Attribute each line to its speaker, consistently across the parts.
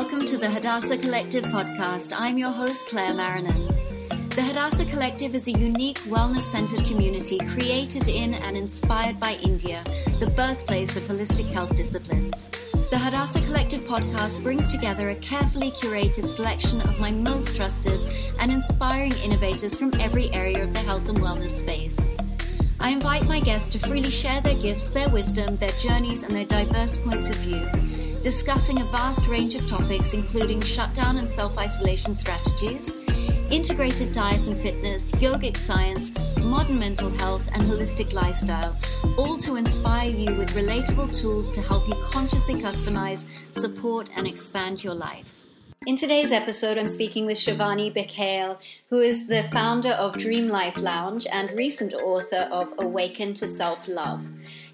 Speaker 1: welcome to the Hadassah Collective podcast. I'm your host, Claire Marinan. The Hadassah Collective is a unique wellness centered community created in and inspired by India, the birthplace of holistic health disciplines. The Hadassah Collective podcast brings together a carefully curated selection of my most trusted and inspiring innovators from every area of the health and wellness space. I invite my guests to freely share their gifts, their wisdom, their journeys, and their diverse points of view discussing a vast range of topics including shutdown and self isolation strategies, integrated diet and fitness, yogic science, modern mental health, and holistic lifestyle, all to inspire you with relatable tools to help you consciously customize, support, and expand your life. In today's episode, I'm speaking with Shivani Baghel, who is the founder of Dream Life Lounge and recent author of Awaken to Self Love.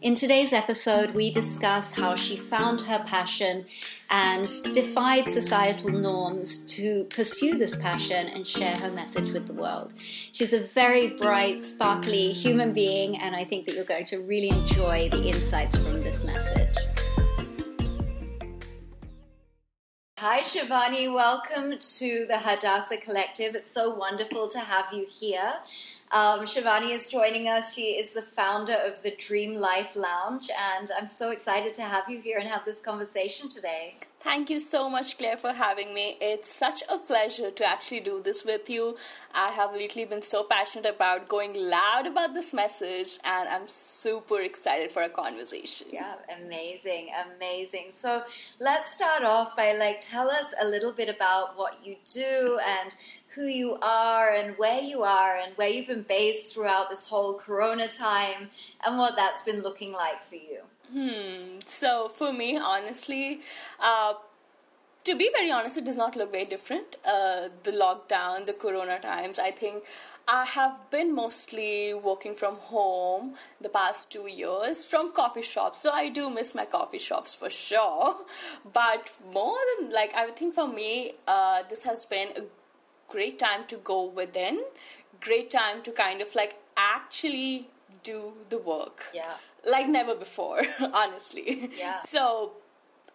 Speaker 1: In today's episode, we discuss how she found her passion and defied societal norms to pursue this passion and share her message with the world. She's a very bright, sparkly human being, and I think that you're going to really enjoy the insights from this message. Hi, Shivani. Welcome to the Hadassah Collective. It's so wonderful to have you here. Um, Shivani is joining us. She is the founder of the Dream Life Lounge, and I'm so excited to have you here and have this conversation today.
Speaker 2: Thank you so much, Claire, for having me. It's such a pleasure to actually do this with you. I have lately been so passionate about going loud about this message, and I'm super excited for a conversation.
Speaker 1: Yeah, amazing, amazing. So let's start off by like tell us a little bit about what you do and who you are and where you are and where you've been based throughout this whole corona time and what that's been looking like for you.
Speaker 2: Hmm. So for me, honestly, uh, to be very honest, it does not look very different. Uh, the lockdown, the corona times, I think I have been mostly working from home the past two years from coffee shops. So I do miss my coffee shops for sure. But more than like, I think for me, uh, this has been a great time to go within, great time to kind of like actually do the work.
Speaker 1: Yeah
Speaker 2: like never before, honestly.
Speaker 1: Yeah.
Speaker 2: So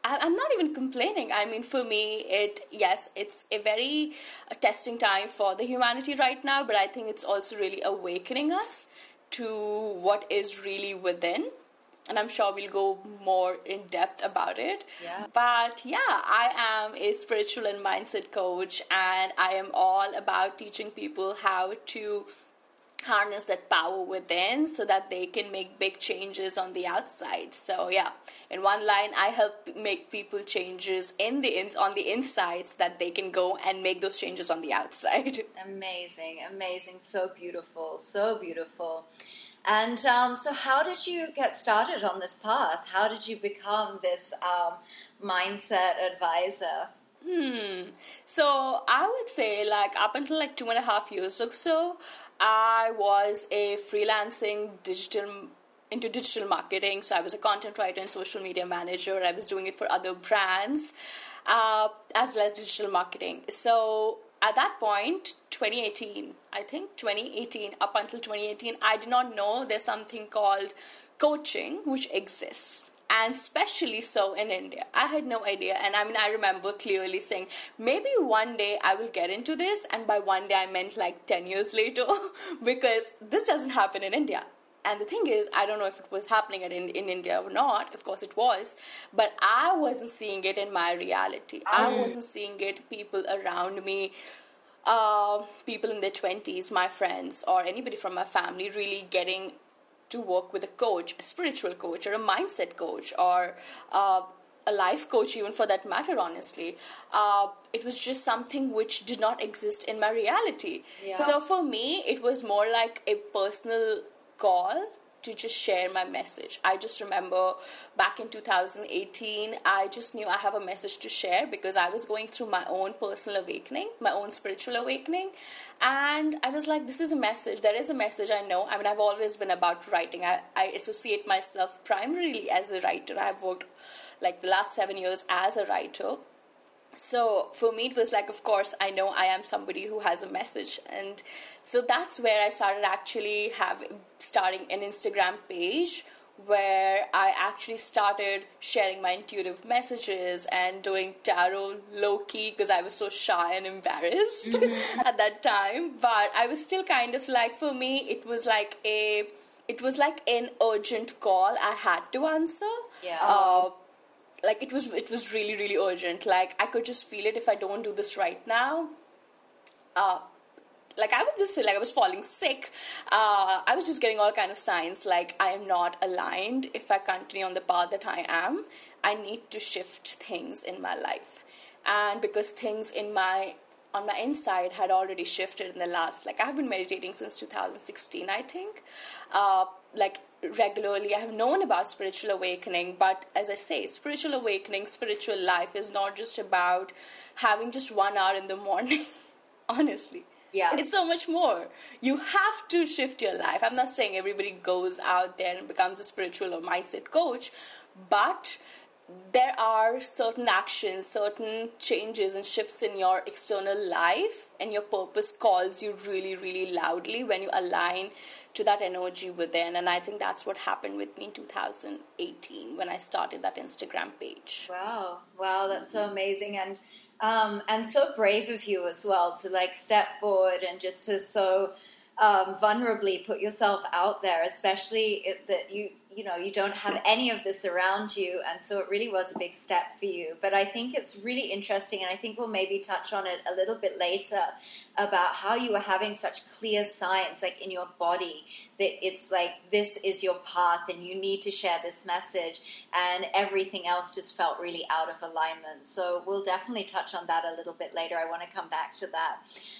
Speaker 2: I'm not even complaining. I mean, for me, it yes, it's a very a testing time for the humanity right now, but I think it's also really awakening us to what is really within. And I'm sure we'll go more in depth about it.
Speaker 1: Yeah.
Speaker 2: But yeah, I am a spiritual and mindset coach, and I am all about teaching people how to harness that power within so that they can make big changes on the outside so yeah in one line i help make people changes in the in, on the insides that they can go and make those changes on the outside
Speaker 1: amazing amazing so beautiful so beautiful and um, so how did you get started on this path how did you become this um, mindset advisor
Speaker 2: Hmm. So I would say, like, up until like two and a half years or so, I was a freelancing digital into digital marketing. So I was a content writer and social media manager. I was doing it for other brands uh, as well as digital marketing. So at that point, 2018, I think 2018, up until 2018, I did not know there's something called coaching which exists and especially so in India. I had no idea. And I mean, I remember clearly saying, maybe one day I will get into this. And by one day, I meant like 10 years later, because this doesn't happen in India. And the thing is, I don't know if it was happening in, in India or not. Of course, it was. But I wasn't seeing it in my reality. Mm. I wasn't seeing it, people around me. Uh, people in their 20s, my friends, or anybody from my family really getting to work with a coach, a spiritual coach, or a mindset coach, or uh, a life coach, even for that matter, honestly. Uh, it was just something which did not exist in my reality.
Speaker 1: Yeah.
Speaker 2: So for me, it was more like a personal call to just share my message. I just remember back in 2018, I just knew I have a message to share because I was going through my own personal awakening, my own spiritual awakening. And I was like, this is a message. There is a message I know. I mean, I've always been about writing. I, I associate myself primarily as a writer. I've worked like the last seven years as a writer so for me it was like of course i know i am somebody who has a message and so that's where i started actually having starting an instagram page where I actually started sharing my intuitive messages and doing tarot low key because I was so shy and embarrassed mm-hmm. at that time. But I was still kind of like, for me, it was like a, it was like an urgent call I had to answer.
Speaker 1: Yeah. Uh,
Speaker 2: like it was, it was really, really urgent. Like I could just feel it if I don't do this right now. Uh, like I was just like I was falling sick. Uh, I was just getting all kind of signs like I am not aligned. If I continue on the path that I am, I need to shift things in my life, and because things in my on my inside had already shifted in the last like I've been meditating since 2016, I think. Uh, like regularly, I have known about spiritual awakening, but as I say, spiritual awakening, spiritual life is not just about having just one hour in the morning. honestly
Speaker 1: yeah.
Speaker 2: It's so much more. You have to shift your life. I'm not saying everybody goes out there and becomes a spiritual or mindset coach, but there are certain actions, certain changes and shifts in your external life, and your purpose calls you really, really loudly when you align to that energy within. And I think that's what happened with me in 2018 when I started that Instagram page.
Speaker 1: Wow, wow, that's so amazing. And um, and so brave of you as well to like step forward and just to so um, vulnerably put yourself out there, especially that you you know you don't have any of this around you, and so it really was a big step for you. But I think it's really interesting, and I think we'll maybe touch on it a little bit later about how you were having such clear signs, like in your body, that it's like this is your path, and you need to share this message, and everything else just felt really out of alignment. So we'll definitely touch on that a little bit later. I want to come back to that,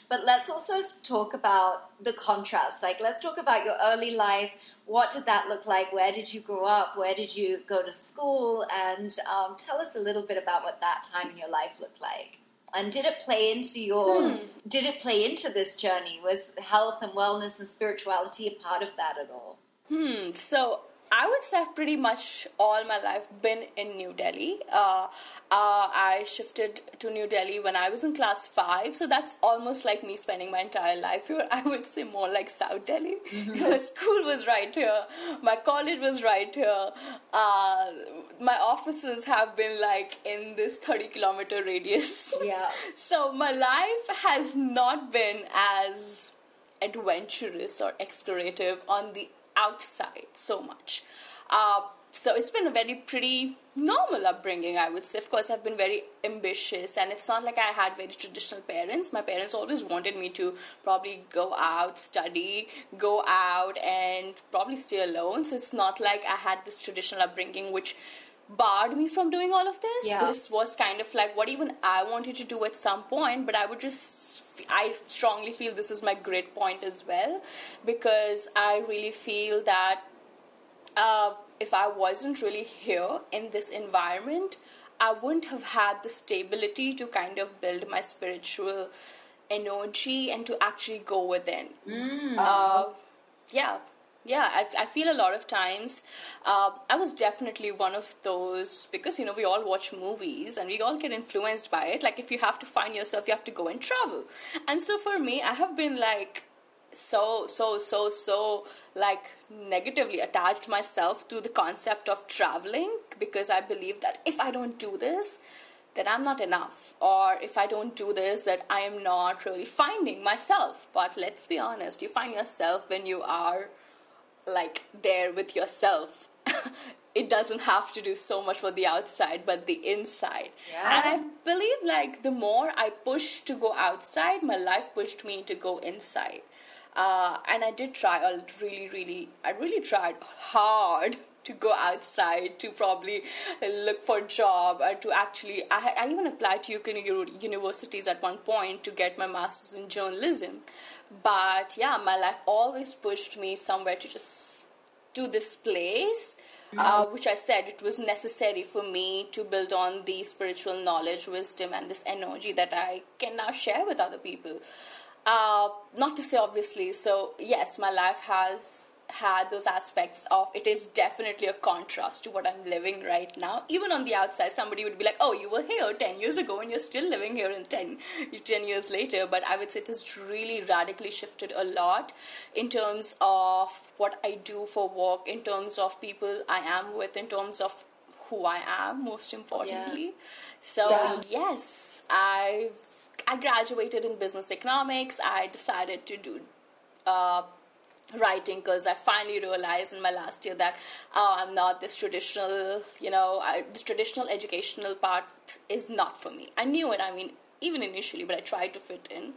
Speaker 1: but let's also talk about the contrast. Like, let's talk about your early life what did that look like? Where did you grow up? Where did you go to school? And um, tell us a little bit about what that time in your life looked like. And did it play into your? Hmm. Did it play into this journey? Was health and wellness and spirituality a part of that at all?
Speaker 2: Hmm. So I would say I've pretty much all my life been in New Delhi. Uh, uh, I shifted to New Delhi when I was in class five, so that's almost like me spending my entire life here. I would say more like South Delhi. Mm-hmm. my school was right here, my college was right here. Uh, my offices have been like in this 30 kilometer radius.
Speaker 1: Yeah.
Speaker 2: so my life has not been as adventurous or explorative on the outside so much. Uh, so it's been a very pretty normal upbringing, I would say. Of course, I've been very ambitious, and it's not like I had very traditional parents. My parents always wanted me to probably go out, study, go out, and probably stay alone. So it's not like I had this traditional upbringing, which barred me from doing all of this.
Speaker 1: Yeah.
Speaker 2: This was kind of like what even I wanted to do at some point, but I would just, I strongly feel this is my great point as well because I really feel that uh, if I wasn't really here in this environment, I wouldn't have had the stability to kind of build my spiritual energy and to actually go within.
Speaker 1: Mm.
Speaker 2: Uh, yeah, yeah I, I feel a lot of times uh, i was definitely one of those because you know we all watch movies and we all get influenced by it. Like if you have to find yourself you have to go and travel. And so for me i have been like so so so so like negatively attached myself to the concept of traveling because i believe that if i don't do this then i'm not enough. Or if i don't do this that i am not really finding myself. But let's be honest you find yourself when you are like there with yourself. it doesn't have to do so much for the outside, but the inside.
Speaker 1: Yeah.
Speaker 2: And I believe like the more I pushed to go outside, my life pushed me to go inside. Uh, and I did try a really, really, I really tried hard to go outside to probably look for a job or to actually I, I even applied to UK universities at one point to get my master's in journalism but yeah my life always pushed me somewhere to just to this place uh, which I said it was necessary for me to build on the spiritual knowledge, wisdom, and this energy that I can now share with other people. Uh, not to say obviously, so yes, my life has had those aspects of it is definitely a contrast to what I'm living right now. Even on the outside, somebody would be like, "Oh, you were here ten years ago, and you're still living here in 10, 10 years later." But I would say it has really radically shifted a lot in terms of what I do for work, in terms of people I am with, in terms of who I am. Most importantly, yeah. so yeah. yes, I I graduated in business economics. I decided to do. Uh, writing because I finally realized in my last year that oh, I'm not this traditional, you know, I, this traditional educational part is not for me. I knew it, I mean, even initially, but I tried to fit in.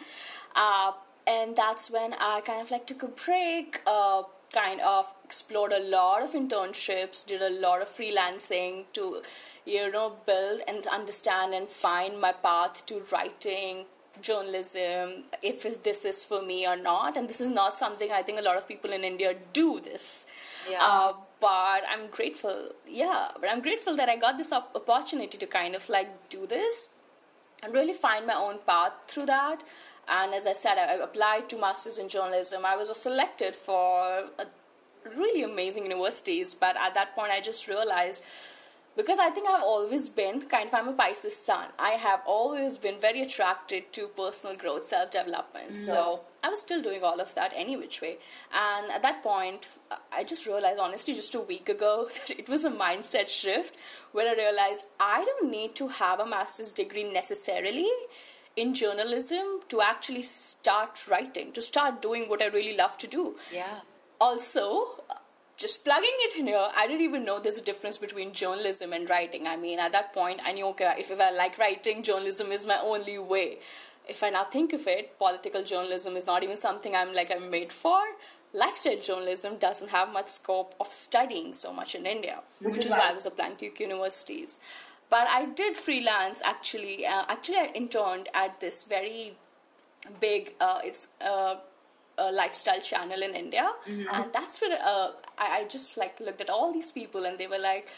Speaker 2: Uh, and that's when I kind of like took a break, uh, kind of explored a lot of internships, did a lot of freelancing to, you know, build and understand and find my path to writing, journalism, if this is for me or not. And this is not something I think a lot of people in India do this. Yeah. Uh, but I'm grateful, yeah, but I'm grateful that I got this op- opportunity to kind of like do this and really find my own path through that. And as I said, I applied to masters in journalism. I was selected for really amazing universities, but at that point, I just realized because I think I've always been kind of I'm a Pisces sun. I have always been very attracted to personal growth, self development. Mm. So I was still doing all of that any which way. And at that point, I just realized, honestly, just a week ago, that it was a mindset shift where I realized I don't need to have a master's degree necessarily in journalism to actually start writing, to start doing what I really love to do.
Speaker 1: Yeah.
Speaker 2: Also, just plugging it in here, I didn't even know there's a difference between journalism and writing. I mean, at that point, I knew, okay, if, if I like writing, journalism is my only way. If I now think of it, political journalism is not even something I'm like I'm made for. Lifestyle journalism doesn't have much scope of studying so much in India, which is why I was applying to universities. But I did freelance actually. Uh, actually, I interned at this very big. Uh, it's. Uh, a lifestyle channel in India, mm-hmm. and that's where uh, I, I just like looked at all these people, and they were like,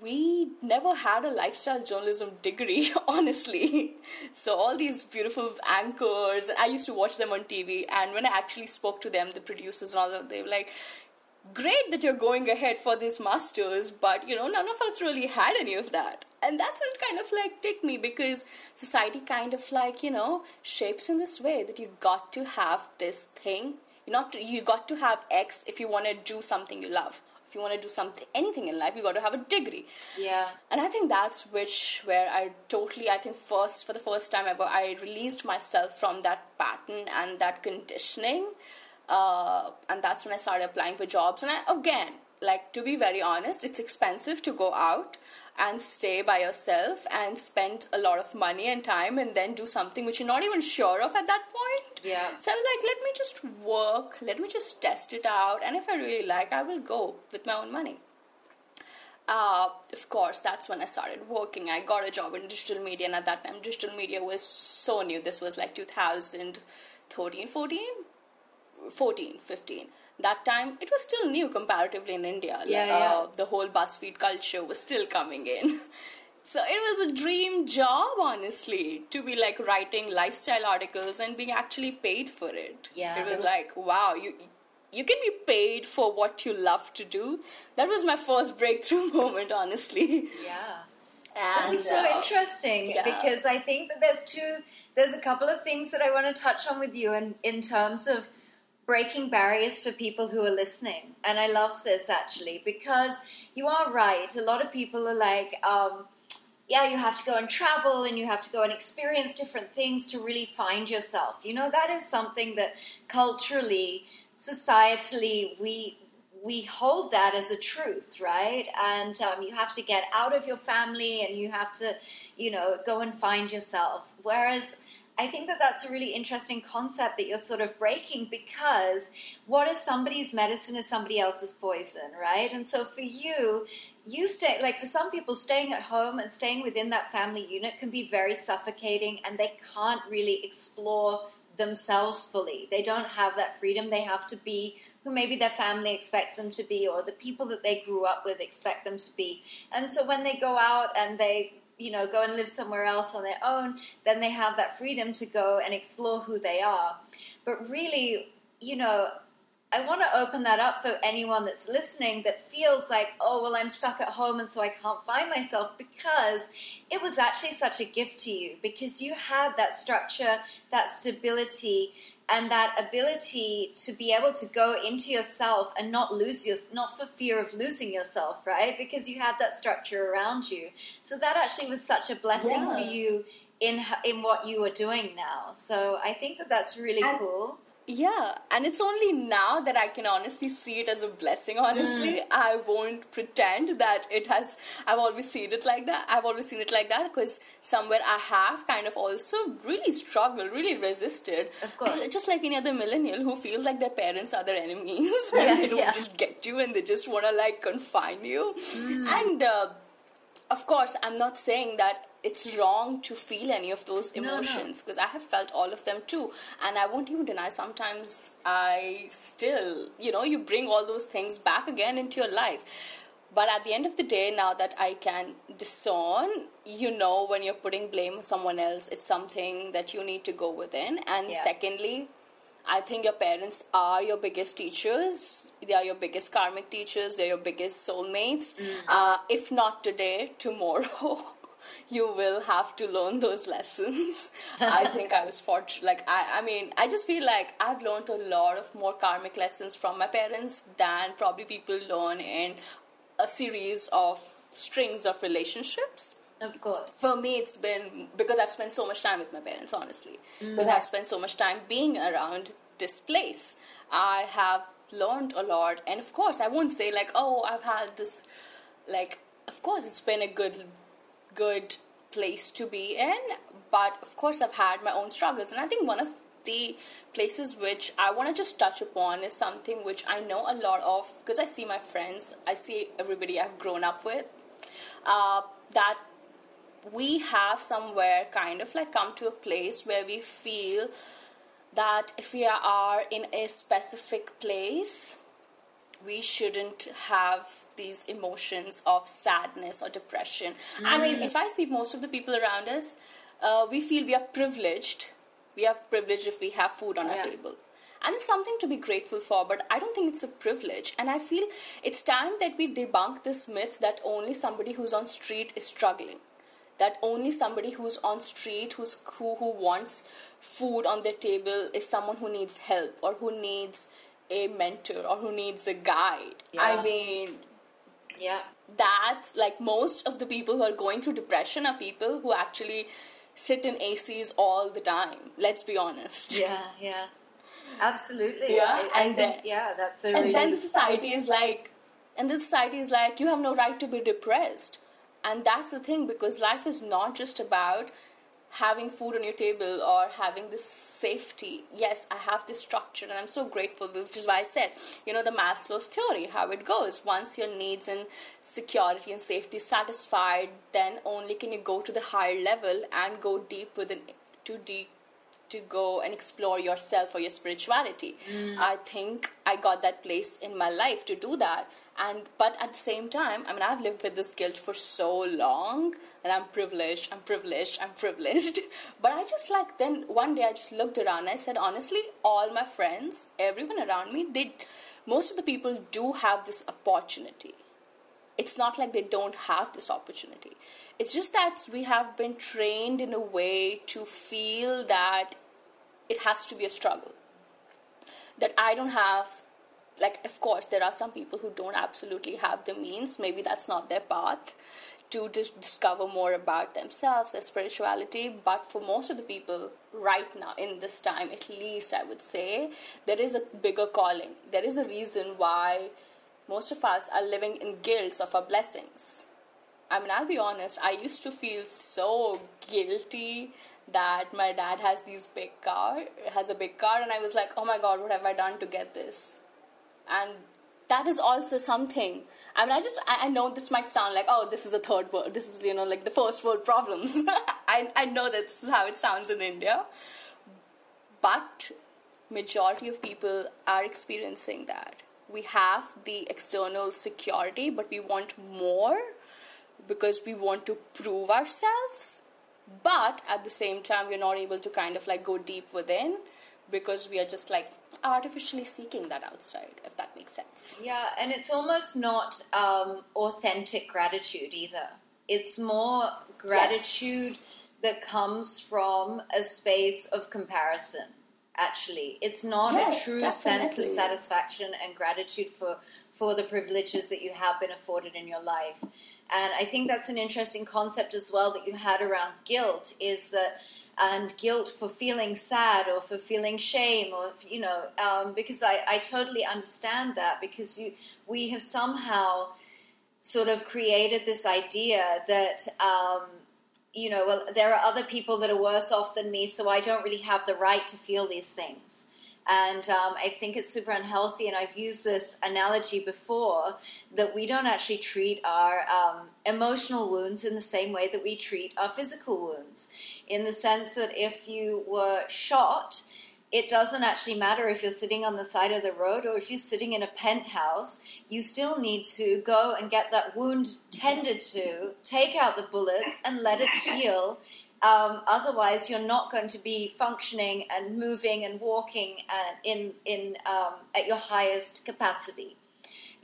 Speaker 2: we never had a lifestyle journalism degree, honestly. So all these beautiful anchors, and I used to watch them on TV. And when I actually spoke to them, the producers and all that, they were like, "Great that you're going ahead for this masters, but you know, none of us really had any of that." and that's what kind of like ticked me because society kind of like you know shapes in this way that you got to have this thing. You not to, you got to have x if you want to do something you love. If you want to do something anything in life you got to have a degree.
Speaker 1: Yeah.
Speaker 2: And i think that's which where i totally i think first for the first time ever i released myself from that pattern and that conditioning uh, and that's when i started applying for jobs and I, again like to be very honest it's expensive to go out and stay by yourself and spend a lot of money and time and then do something which you're not even sure of at that point.
Speaker 1: Yeah.
Speaker 2: So I was like, let me just work, let me just test it out, and if I really like, I will go with my own money. Uh, of course, that's when I started working. I got a job in digital media, and at that time, digital media was so new. This was like 2013, 14, 14, 15 that time it was still new comparatively in India.
Speaker 1: Yeah, uh, yeah.
Speaker 2: The whole BuzzFeed culture was still coming in. So it was a dream job, honestly, to be like writing lifestyle articles and being actually paid for it.
Speaker 1: Yeah.
Speaker 2: It was like, wow, you you can be paid for what you love to do. That was my first breakthrough moment, honestly.
Speaker 1: Yeah. And, this is so uh, interesting yeah. because I think that there's two, there's a couple of things that I want to touch on with you in, in terms of breaking barriers for people who are listening. And I love this actually because you are right. A lot of people are like, um, yeah, you have to go and travel and you have to go and experience different things to really find yourself. You know, that is something that culturally, societally, we we hold that as a truth, right? And um, you have to get out of your family and you have to, you know, go and find yourself. Whereas I think that that's a really interesting concept that you're sort of breaking because what is somebody's medicine is somebody else's poison, right? And so for you, you stay like for some people staying at home and staying within that family unit can be very suffocating and they can't really explore themselves fully. They don't have that freedom. They have to be who maybe their family expects them to be or the people that they grew up with expect them to be. And so when they go out and they you know, go and live somewhere else on their own, then they have that freedom to go and explore who they are. But really, you know, I want to open that up for anyone that's listening that feels like, oh, well, I'm stuck at home and so I can't find myself because it was actually such a gift to you because you had that structure, that stability, and that ability to be able to go into yourself and not lose your not for fear of losing yourself right? Because you had that structure around you. So that actually was such a blessing yeah. for you in in what you are doing now. So i think that that's really and, cool
Speaker 2: yeah, and it's only now that I can honestly see it as a blessing. Honestly, mm. I won't pretend that it has. I've always seen it like that. I've always seen it like that because somewhere I have kind of also really struggled, really resisted.
Speaker 1: Of course,
Speaker 2: just like any other millennial who feels like their parents are their enemies and they don't yeah. just get you and they just want to like confine you. Mm. And uh, of course, I'm not saying that it's wrong to feel any of those emotions because no, no. I have felt all of them too. And I won't even deny sometimes I still, you know, you bring all those things back again into your life. But at the end of the day, now that I can discern, you know, when you're putting blame on someone else, it's something that you need to go within. And yeah. secondly, I think your parents are your biggest teachers. They are your biggest karmic teachers. They're your biggest soulmates. Mm. Uh, if not today, tomorrow. you will have to learn those lessons. I think I was fortunate. Like, I, I mean, I just feel like I've learned a lot of more karmic lessons from my parents than probably people learn in a series of strings of relationships.
Speaker 1: Of course.
Speaker 2: For me, it's been because I've spent so much time with my parents, honestly. Mm-hmm. Because I've spent so much time being around this place. I have learned a lot. And of course, I won't say, like, oh, I've had this, like, of course, it's been a good good place to be in. But of course, I've had my own struggles. And I think one of the places which I want to just touch upon is something which I know a lot of because I see my friends, I see everybody I've grown up with, uh, that we have somewhere kind of like come to a place where we feel that if we are in a specific place, we shouldn't have these emotions of sadness or depression. Mm. I mean, mm. if I see most of the people around us, uh, we feel we are privileged. We are privileged if we have food on yeah. our table. And it's something to be grateful for, but I don't think it's a privilege. And I feel it's time that we debunk this myth that only somebody who's on street is struggling. That only somebody who's on street, who's, who, who wants food on their table, is someone who needs help or who needs a mentor or who needs a guide. Yeah. I mean,
Speaker 1: yeah.
Speaker 2: That's like most of the people who are going through depression are people who actually sit in ACs all the time. Let's be honest.
Speaker 1: Yeah, yeah. Absolutely. Yeah. I, I and think, then, yeah, that's a
Speaker 2: and
Speaker 1: really.
Speaker 2: then the society is like, and the society is like, you have no right to be depressed. And that's the thing because life is not just about having food on your table or having this safety. Yes, I have this structure and I'm so grateful, which is why I said, you know, the Maslow's theory, how it goes. Once your needs and security and safety satisfied, then only can you go to the higher level and go deep within, too deep to go and explore yourself or your spirituality. Mm. I think I got that place in my life to do that and but at the same time i mean i've lived with this guilt for so long and i'm privileged i'm privileged i'm privileged. But i just like then one day i just looked around and i said honestly all my friends everyone around me they most of the people do have this opportunity. It's not like they don't have this opportunity. It's just that we have been trained in a way to feel that it has to be a struggle. That i don't have like of course there are some people who don't absolutely have the means. Maybe that's not their path to dis- discover more about themselves their spirituality. But for most of the people right now in this time at least i would say there is a bigger calling. There is a reason why most of us are living in guilt of our blessings. I mean i'll be honest i used to feel so guilty that my dad has these big car has a big car and i was like oh my god what have i done to get this and that is also something I mean, I just I know this might sound like oh, this is a third world. This is you know like the first world problems. I I know that's how it sounds in India, but majority of people are experiencing that. We have the external security, but we want more because we want to prove ourselves. But at the same time, we're not able to kind of like go deep within because we are just like artificially seeking that outside, if that makes sense.
Speaker 1: Yeah, and it's almost not um, authentic gratitude either. It's more gratitude yes. that comes from a space of comparison. Actually, it's not yes, a true definitely. sense of satisfaction and gratitude for for the privileges that you have been afforded in your life. And I think that's an interesting concept as well that you had around guilt. Is that and guilt for feeling sad or for feeling shame or you know um, because I, I totally understand that because you we have somehow sort of created this idea that um, you know well there are other people that are worse off than me so I don't really have the right to feel these things and um, I think it's super unhealthy. And I've used this analogy before that we don't actually treat our um, emotional wounds in the same way that we treat our physical wounds. In the sense that if you were shot, it doesn't actually matter if you're sitting on the side of the road or if you're sitting in a penthouse. You still need to go and get that wound tended to, take out the bullets, and let it heal um, otherwise, you're not going to be functioning and moving and walking uh, in in um, at your highest capacity.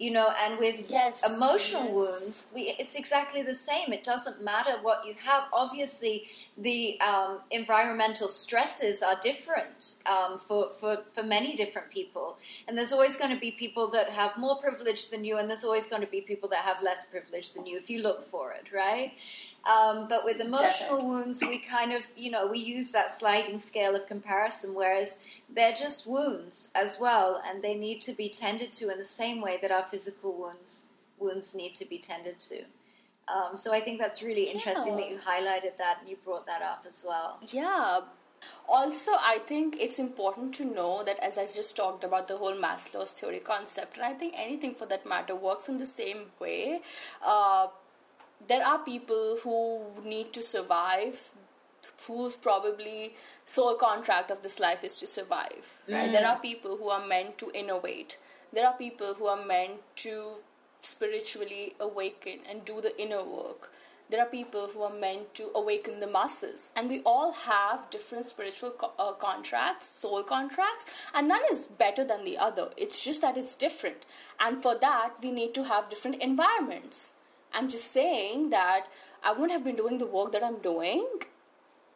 Speaker 1: You know, and with yes, emotional yes. wounds, we, it's exactly the same. It doesn't matter what you have. Obviously, the um, environmental stresses are different um, for, for, for many different people. And there's always going to be people that have more privilege than you, and there's always going to be people that have less privilege than you if you look for it, right? Um, but with emotional Definitely. wounds, we kind of, you know, we use that sliding scale of comparison, whereas they're just wounds as well, and they need to be tended to in the same way that our physical wounds wounds need to be tended to. Um, so I think that's really interesting yeah. that you highlighted that and you brought that up as well.
Speaker 2: Yeah. Also, I think it's important to know that as I just talked about the whole Maslow's theory concept, and I think anything for that matter works in the same way. Uh, there are people who need to survive whose probably soul contract of this life is to survive right? Mm. there are people who are meant to innovate. There are people who are meant to spiritually awaken and do the inner work. There are people who are meant to awaken the masses. And we all have different spiritual co- uh, contracts soul contracts and none is better than the other. It's just that it's different. And for that we need to have different environments I'm just saying that I wouldn't have been doing the work that I'm doing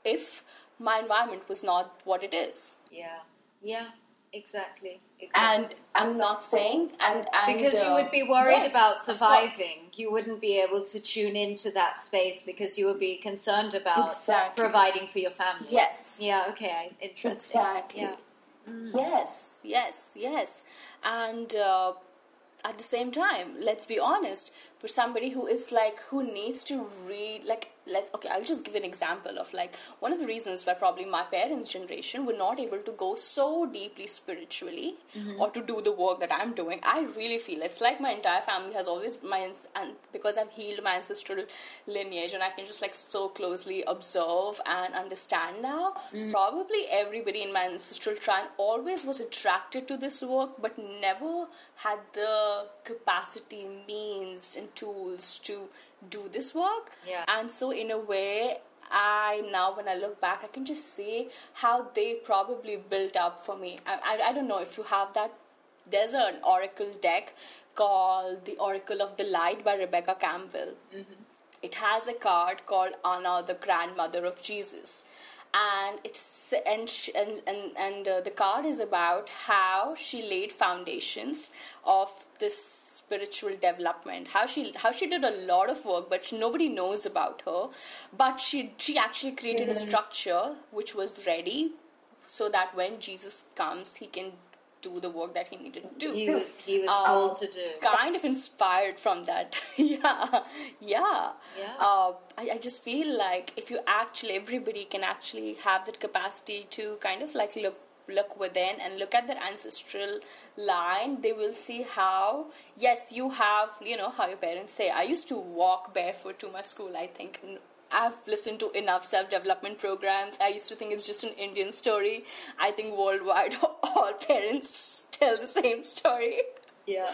Speaker 2: if my environment was not what it is.
Speaker 1: Yeah, yeah, exactly. exactly.
Speaker 2: And I'm not saying, and, and
Speaker 1: because uh, you would be worried yes, about surviving, you wouldn't be able to tune into that space because you would be concerned about exactly. providing for your family.
Speaker 2: Yes.
Speaker 1: Yeah. Okay. Interesting.
Speaker 2: Exactly. Yeah. Mm. Yes. Yes. Yes. And. Uh, at the same time let's be honest for somebody who is like who needs to read like let okay i'll just give an example of like one of the reasons why probably my parents generation were not able to go so deeply spiritually mm-hmm. or to do the work that i'm doing i really feel it's like my entire family has always my and because i've healed my ancestral lineage and i can just like so closely observe and understand now mm-hmm. probably everybody in my ancestral trine always was attracted to this work but never had the capacity means and tools to do this work.
Speaker 1: Yeah.
Speaker 2: And so, in a way, I now, when I look back, I can just see how they probably built up for me. I, I, I don't know if you have that. There's an oracle deck called The Oracle of the Light by Rebecca Campbell. Mm-hmm. It has a card called Anna, the grandmother of Jesus. And it's and and and, and uh, the card is about how she laid foundations of this spiritual development how she how she did a lot of work but nobody knows about her but she she actually created mm-hmm. a structure which was ready so that when jesus comes he can do the work that he needed to do.
Speaker 1: He was, he was uh, told to do.
Speaker 2: Kind of inspired from that. yeah, yeah.
Speaker 1: yeah.
Speaker 2: Uh, I, I just feel like if you actually, everybody can actually have that capacity to kind of like look look within and look at their ancestral line they will see how yes you have you know how your parents say i used to walk barefoot to my school i think I've listened to enough self development programs. I used to think it's just an Indian story. I think worldwide, all parents tell the same story.
Speaker 1: Yeah.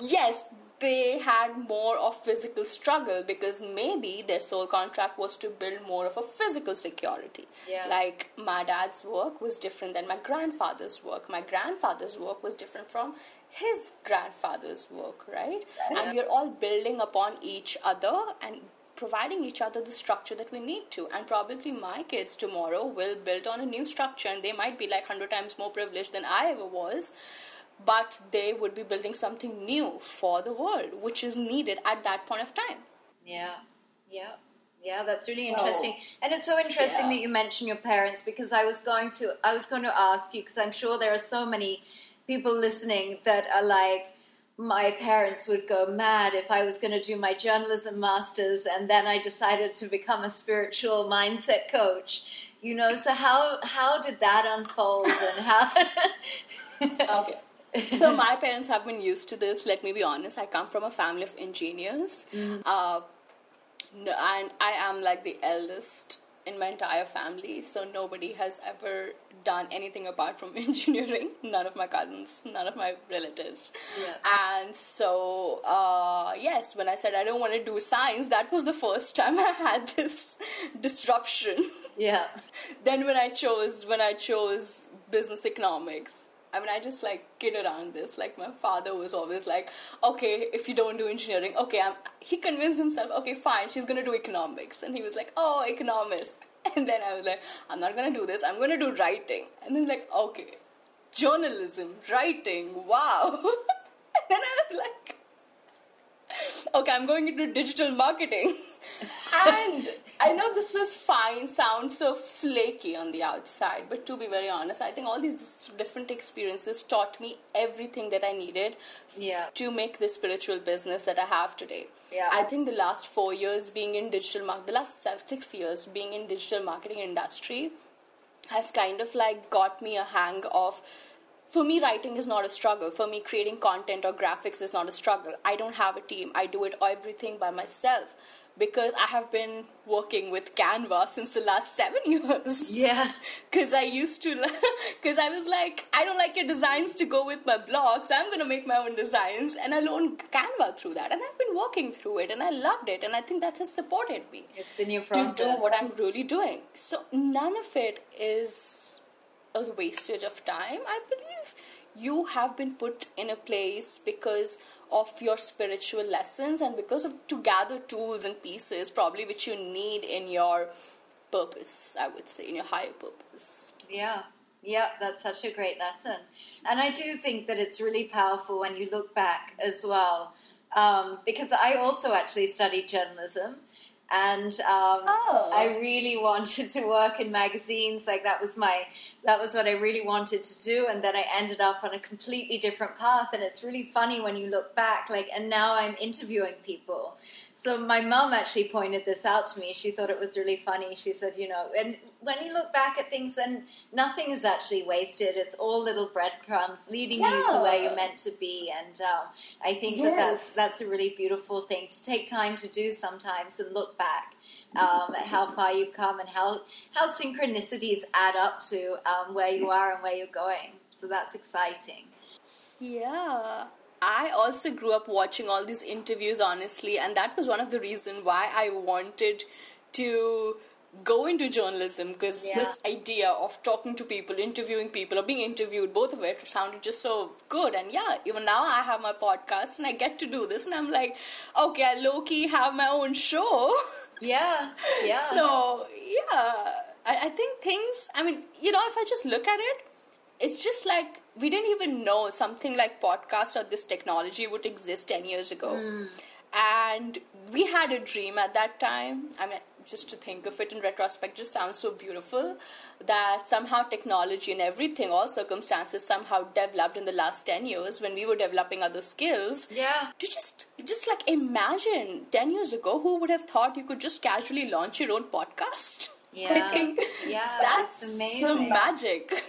Speaker 2: Yes, they had more of physical struggle because maybe their soul contract was to build more of a physical security.
Speaker 1: Yeah.
Speaker 2: Like my dad's work was different than my grandfather's work. My grandfather's work was different from his grandfather's work, right?
Speaker 1: Yeah.
Speaker 2: And we're all building upon each other and providing each other the structure that we need to. And probably my kids tomorrow will build on a new structure and they might be like 100 times more privileged than I ever was but they would be building something new for the world, which is needed at that point of time.
Speaker 1: Yeah, yeah. Yeah, that's really oh. interesting, oh. and it's so interesting yeah. that you mention your parents because I was going to I was going to ask you because I'm sure there are so many people listening that are like, my parents would go mad if I was going to do my journalism masters and then I decided to become a spiritual mindset coach. You know, so how how did that unfold and how?
Speaker 2: okay so my parents have been used to this. Let me be honest. I come from a family of engineers, mm. uh, and I am like the eldest in my entire family. So nobody has ever done anything apart from engineering. None of my cousins, none of my relatives.
Speaker 1: Yeah.
Speaker 2: And so, uh, yes, when I said I don't want to do science, that was the first time I had this disruption.
Speaker 1: Yeah.
Speaker 2: then when I chose when I chose business economics I mean, I just like kid around this. Like my father was always like, "Okay, if you don't do engineering, okay." I'm, he convinced himself, "Okay, fine, she's gonna do economics," and he was like, "Oh, economics." And then I was like, "I'm not gonna do this. I'm gonna do writing." And then like, "Okay, journalism, writing, wow." and then I was like, "Okay, I'm going into digital marketing." and I know this was fine, sounds so flaky on the outside, but to be very honest, I think all these different experiences taught me everything that I needed
Speaker 1: yeah.
Speaker 2: to make the spiritual business that I have today.
Speaker 1: Yeah.
Speaker 2: I think the last four years being in digital marketing, the last six years being in digital marketing industry has kind of like got me a hang of for me writing is not a struggle for me creating content or graphics is not a struggle i don't have a team i do it everything by myself because I have been working with Canva since the last seven years.
Speaker 1: Yeah.
Speaker 2: Because I used to, because I was like, I don't like your designs to go with my blog, so I'm going to make my own designs. And I learned Canva through that. And I've been working through it and I loved it. And I think that has supported me.
Speaker 1: It's been your process.
Speaker 2: To do what I'm really doing. So none of it is a wastage of time. I believe you have been put in a place because of your spiritual lessons and because of to gather tools and pieces probably which you need in your purpose i would say in your higher purpose.
Speaker 1: Yeah. Yeah that's such a great lesson. And i do think that it's really powerful when you look back as well um, because i also actually studied journalism and um,
Speaker 2: oh.
Speaker 1: I really wanted to work in magazines. Like that was my that was what I really wanted to do. And then I ended up on a completely different path. And it's really funny when you look back. Like, and now I'm interviewing people, so my mom actually pointed this out to me. She thought it was really funny. She said, you know, and when you look back at things, and nothing is actually wasted. It's all little breadcrumbs leading yeah. you to where you're meant to be. And um, I think yes. that that's that's a really beautiful thing to take time to do sometimes and look back. Um, at how far you've come and how how synchronicities add up to um, where you are and where you're going. So that's exciting.
Speaker 2: Yeah, I also grew up watching all these interviews, honestly, and that was one of the reasons why I wanted to go into journalism because yeah. this idea of talking to people, interviewing people, or being interviewed, both of it sounded just so good. And yeah, even now I have my podcast and I get to do this, and I'm like, okay, I low key have my own show.
Speaker 1: Yeah, yeah.
Speaker 2: so yeah, I, I think things. I mean, you know, if I just look at it, it's just like we didn't even know something like podcast or this technology would exist 10 years ago.
Speaker 1: Mm.
Speaker 2: and we had a dream at that time. I mean just to think of it in retrospect just sounds so beautiful that somehow technology and everything all circumstances somehow developed in the last 10 years when we were developing other skills.
Speaker 1: Yeah.
Speaker 2: To just just like imagine 10 years ago who would have thought you could just casually launch your own podcast?
Speaker 1: Yeah. yeah
Speaker 2: that's
Speaker 1: amazing.
Speaker 2: the magic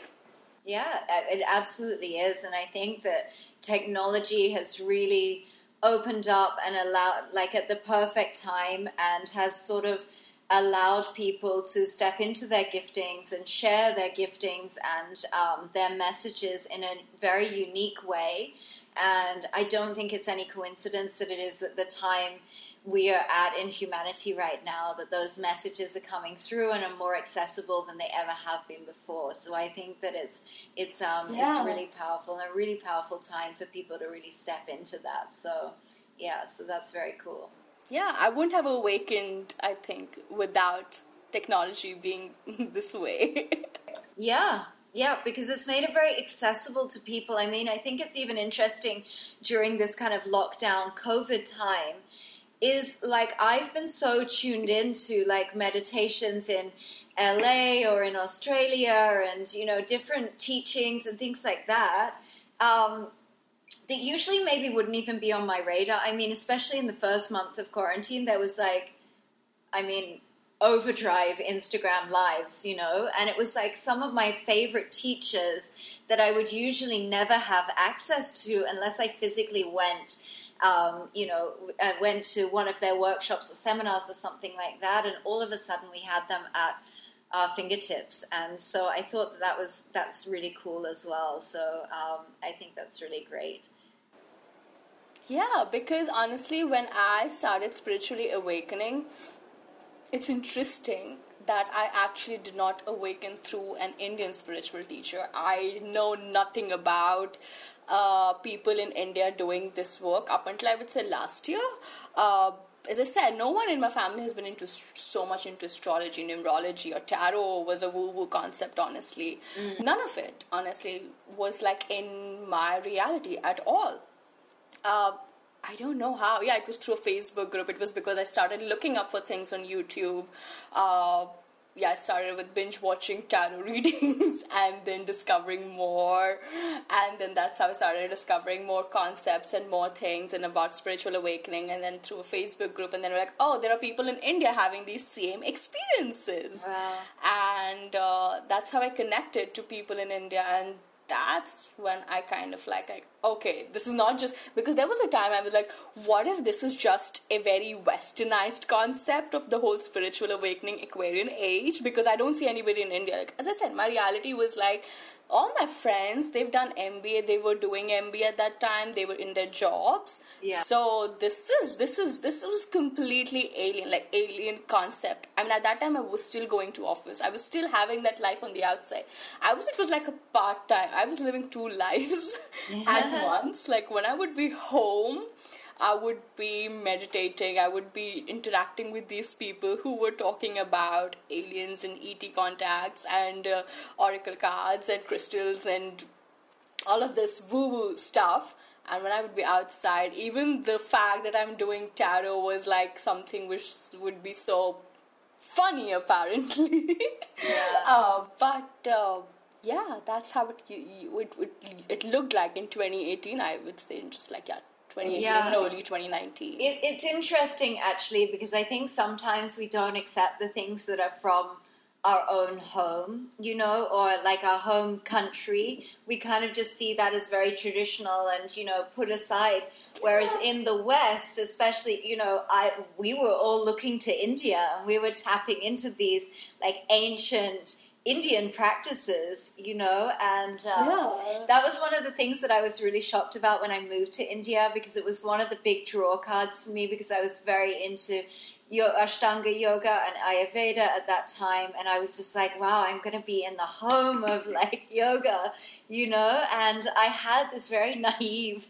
Speaker 1: yeah, it absolutely is. And I think that technology has really opened up and allowed, like at the perfect time, and has sort of allowed people to step into their giftings and share their giftings and um, their messages in a very unique way And I don't think it's any coincidence that it is at the time we are at in humanity right now that those messages are coming through and are more accessible than they ever have been before. So I think that it's it's um, yeah. it's really powerful and a really powerful time for people to really step into that. So yeah, so that's very cool.
Speaker 2: Yeah, I wouldn't have awakened, I think, without technology being this way.
Speaker 1: yeah, yeah, because it's made it very accessible to people. I mean, I think it's even interesting during this kind of lockdown COVID time is like I've been so tuned into like meditations in LA or in Australia and you know different teachings and things like that um, that usually maybe wouldn't even be on my radar. I mean, especially in the first month of quarantine, there was like, I mean, overdrive Instagram lives, you know, and it was like some of my favorite teachers that I would usually never have access to unless I physically went um, you know, uh, went to one of their workshops or seminars or something like that, and all of a sudden we had them at our fingertips. And so I thought that, that was that's really cool as well. So um, I think that's really great.
Speaker 2: Yeah, because honestly, when I started spiritually awakening, it's interesting that I actually did not awaken through an Indian spiritual teacher. I know nothing about uh, people in India doing this work up until I would say last year. Uh, as I said, no one in my family has been into so much into astrology, numerology, or tarot was a woo woo concept. Honestly, mm. none of it, honestly, was like in my reality at all. Uh, I don't know how. Yeah, it was through a Facebook group. It was because I started looking up for things on YouTube. Uh, yeah, it started with binge watching tarot readings and then discovering more. And then that's how I started discovering more concepts and more things and about spiritual awakening. And then through a Facebook group, and then we're like, oh, there are people in India having these same experiences. Wow. And uh, that's how I connected to people in India. And that's when I kind of like, like, okay, this is not just because there was a time I was like, what if this is just a very westernized concept of the whole spiritual awakening Aquarian age? Because I don't see anybody in India. Like, as I said, my reality was like, all my friends they've done mba they were doing mba at that time they were in their jobs. Yeah. So this is this is this was completely alien like alien concept. I mean at that time i was still going to office. I was still having that life on the outside. I was it was like a part time i was living two lives yeah. at once. Like when i would be home I would be meditating, I would be interacting with these people who were talking about aliens and ET contacts and uh, oracle cards and crystals and all of this woo woo stuff. And when I would be outside, even the fact that I'm doing tarot was like something which would be so funny, apparently. Yeah. uh, but. Uh, yeah, that's how it, it, it, it looked like in 2018. I would say, just like yeah, 2018, yeah. early 2019.
Speaker 1: It, it's interesting actually because I think sometimes we don't accept the things that are from our own home, you know, or like our home country. We kind of just see that as very traditional and, you know, put aside. Whereas in the West, especially, you know, I we were all looking to India and we were tapping into these like ancient Indian practices, you know, and um, yeah. that was one of the things that I was really shocked about when I moved to India because it was one of the big draw cards for me because I was very into Ashtanga yoga and Ayurveda at that time, and I was just like, wow, I'm going to be in the home of like yoga, you know, and I had this very naive,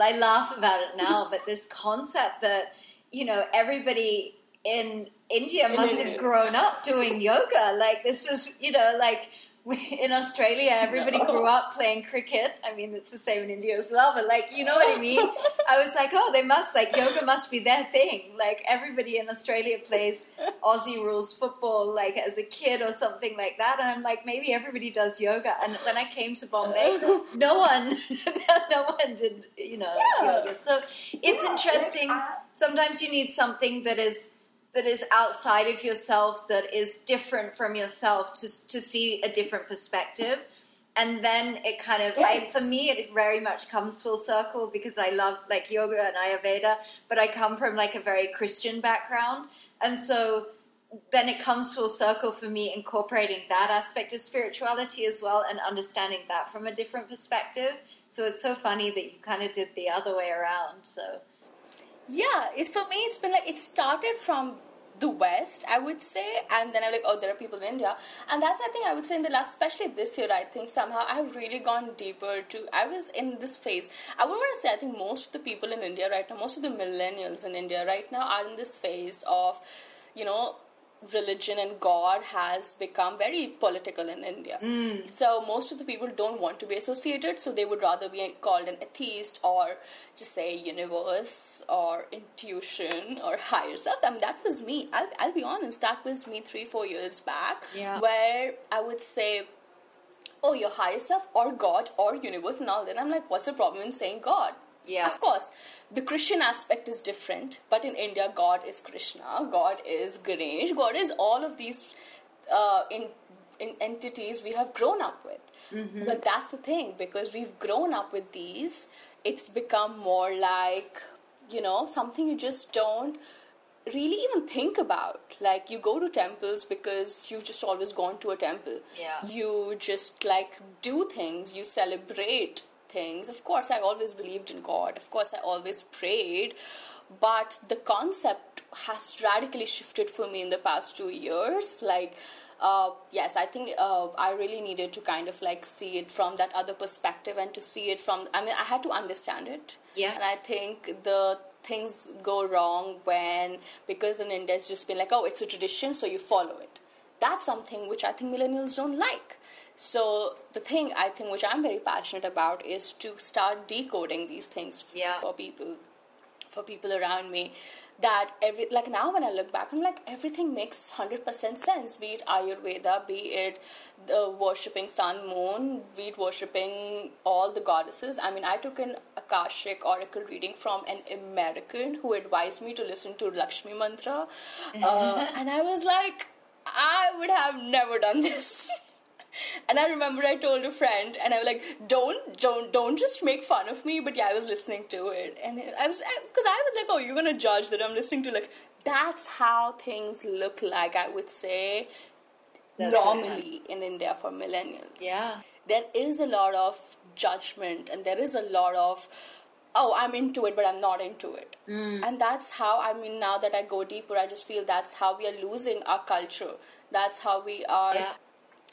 Speaker 1: I laugh about it now, but this concept that you know everybody in India must have grown up doing yoga. Like this is, you know, like in Australia, everybody no. grew up playing cricket. I mean, it's the same in India as well, but like, you know what I mean? I was like, oh, they must, like, yoga must be their thing. Like, everybody in Australia plays Aussie rules football, like, as a kid or something like that. And I'm like, maybe everybody does yoga. And when I came to Bombay, no one, no one did, you know, yeah. yoga. So it's yeah. interesting. Sometimes you need something that is that is outside of yourself that is different from yourself to to see a different perspective and then it kind of yes. I, for me it very much comes full circle because i love like yoga and ayurveda but i come from like a very christian background and so then it comes full circle for me incorporating that aspect of spirituality as well and understanding that from a different perspective So it's so funny that you kind of did the other way around. So
Speaker 2: yeah, it's for me. It's been like it started from the West, I would say, and then I'm like, oh, there are people in India, and that's I think I would say in the last, especially this year, I think somehow I've really gone deeper to. I was in this phase. I would want to say I think most of the people in India right now, most of the millennials in India right now, are in this phase of, you know, religion and God has become very political in India.
Speaker 1: Mm.
Speaker 2: So most of the people don't want to be associated, so they would rather be called an atheist or just say universe or intuition or higher self. I mean, that was me. I'll, I'll be honest, that was me three, four years back,
Speaker 1: yeah.
Speaker 2: where I would say, oh, your higher self or God or universe and all that. I'm like, what's the problem in saying God?
Speaker 1: Yeah.
Speaker 2: Of course, the Christian aspect is different, but in India, God is Krishna, God is Ganesh, God is all of these uh, in, in entities we have grown up with.
Speaker 1: Mm-hmm.
Speaker 2: But that's the thing, because we've grown up with these, it's become more like, you know, something you just don't really even think about. Like, you go to temples because you've just always gone to a temple.
Speaker 1: Yeah.
Speaker 2: You just like do things, you celebrate things. Of course, I always believed in God. Of course, I always prayed. But the concept has radically shifted for me in the past two years. Like, uh, yes, I think uh, I really needed to kind of like see it from that other perspective and to see it from. I mean, I had to understand it.
Speaker 1: Yeah.
Speaker 2: And I think the things go wrong when because in India it's just been like, oh, it's a tradition, so you follow it. That's something which I think millennials don't like. So the thing I think which I'm very passionate about is to start decoding these things
Speaker 1: yeah.
Speaker 2: for people, for people around me. That every like now when I look back, I'm like everything makes hundred percent sense. Be it Ayurveda, be it the worshipping sun, moon, be it worshipping all the goddesses. I mean, I took an akashic oracle reading from an American who advised me to listen to Lakshmi mantra, uh, and I was like, I would have never done this. And I remember I told a friend, and I was like, "Don't, don't, don't just make fun of me." But yeah, I was listening to it, and I was because I was like, "Oh, you're gonna judge that I'm listening to like." That's how things look like. I would say
Speaker 1: That's
Speaker 2: normally in India for millennials.
Speaker 1: Yeah.
Speaker 2: there is a lot of judgment, and there is a lot of oh i'm into it but i'm not into it
Speaker 1: Mm.
Speaker 2: and that's how i mean now that i go deeper i just feel that's how we are losing our culture that's how we are
Speaker 1: Yeah.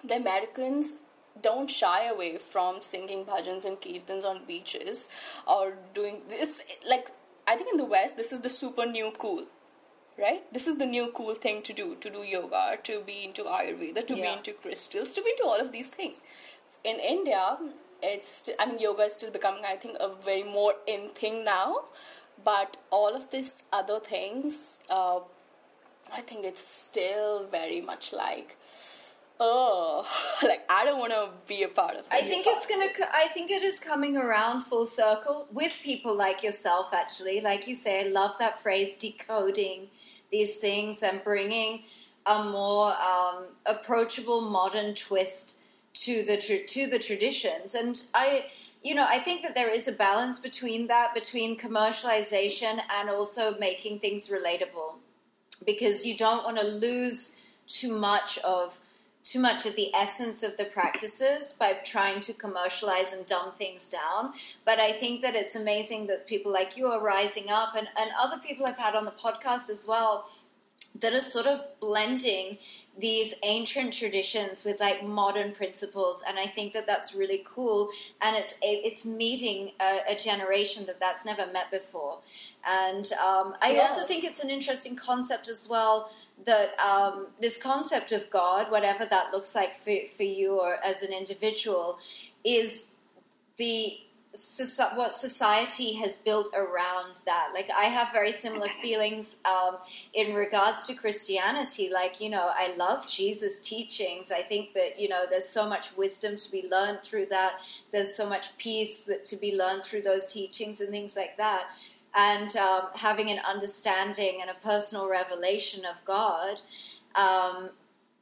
Speaker 2: The americans don't shy away from singing bhajans and kirtans on beaches or doing this like i think in the west this is the super new cool right? This is the new cool thing to do to do yoga to be into ayurveda to be into crystals to be into all of these things. In india it's i mean yoga is still becoming i think a very more in thing now but all of these other things uh, i think it's still very much like oh like i don't want to be a part of
Speaker 1: I think it's gonna. I think it is coming around full circle with people like yourself. Actually, like you say, I love that phrase, decoding these things and bringing a more um, approachable, modern twist to the tr- to the traditions. And I, you know, I think that there is a balance between that, between commercialization and also making things relatable, because you don't want to lose too much of too much of the essence of the practices by trying to commercialize and dumb things down. But I think that it's amazing that people like you are rising up and, and other people I've had on the podcast as well that are sort of blending these ancient traditions with like modern principles and i think that that's really cool and it's a, it's meeting a, a generation that that's never met before and um, i
Speaker 2: Yeah.
Speaker 1: also think it's an interesting concept as well that um, this concept of god whatever that looks like for, for you or as an individual is the what society has built around that. Like I have very similar feelings um, in regards to Christianity. Like you know, I love Jesus' teachings. I think that you know, there's so much wisdom to be learned through that. There's so much peace that to be learned through those teachings and things like that. And um, having an understanding and a personal revelation of God. Um,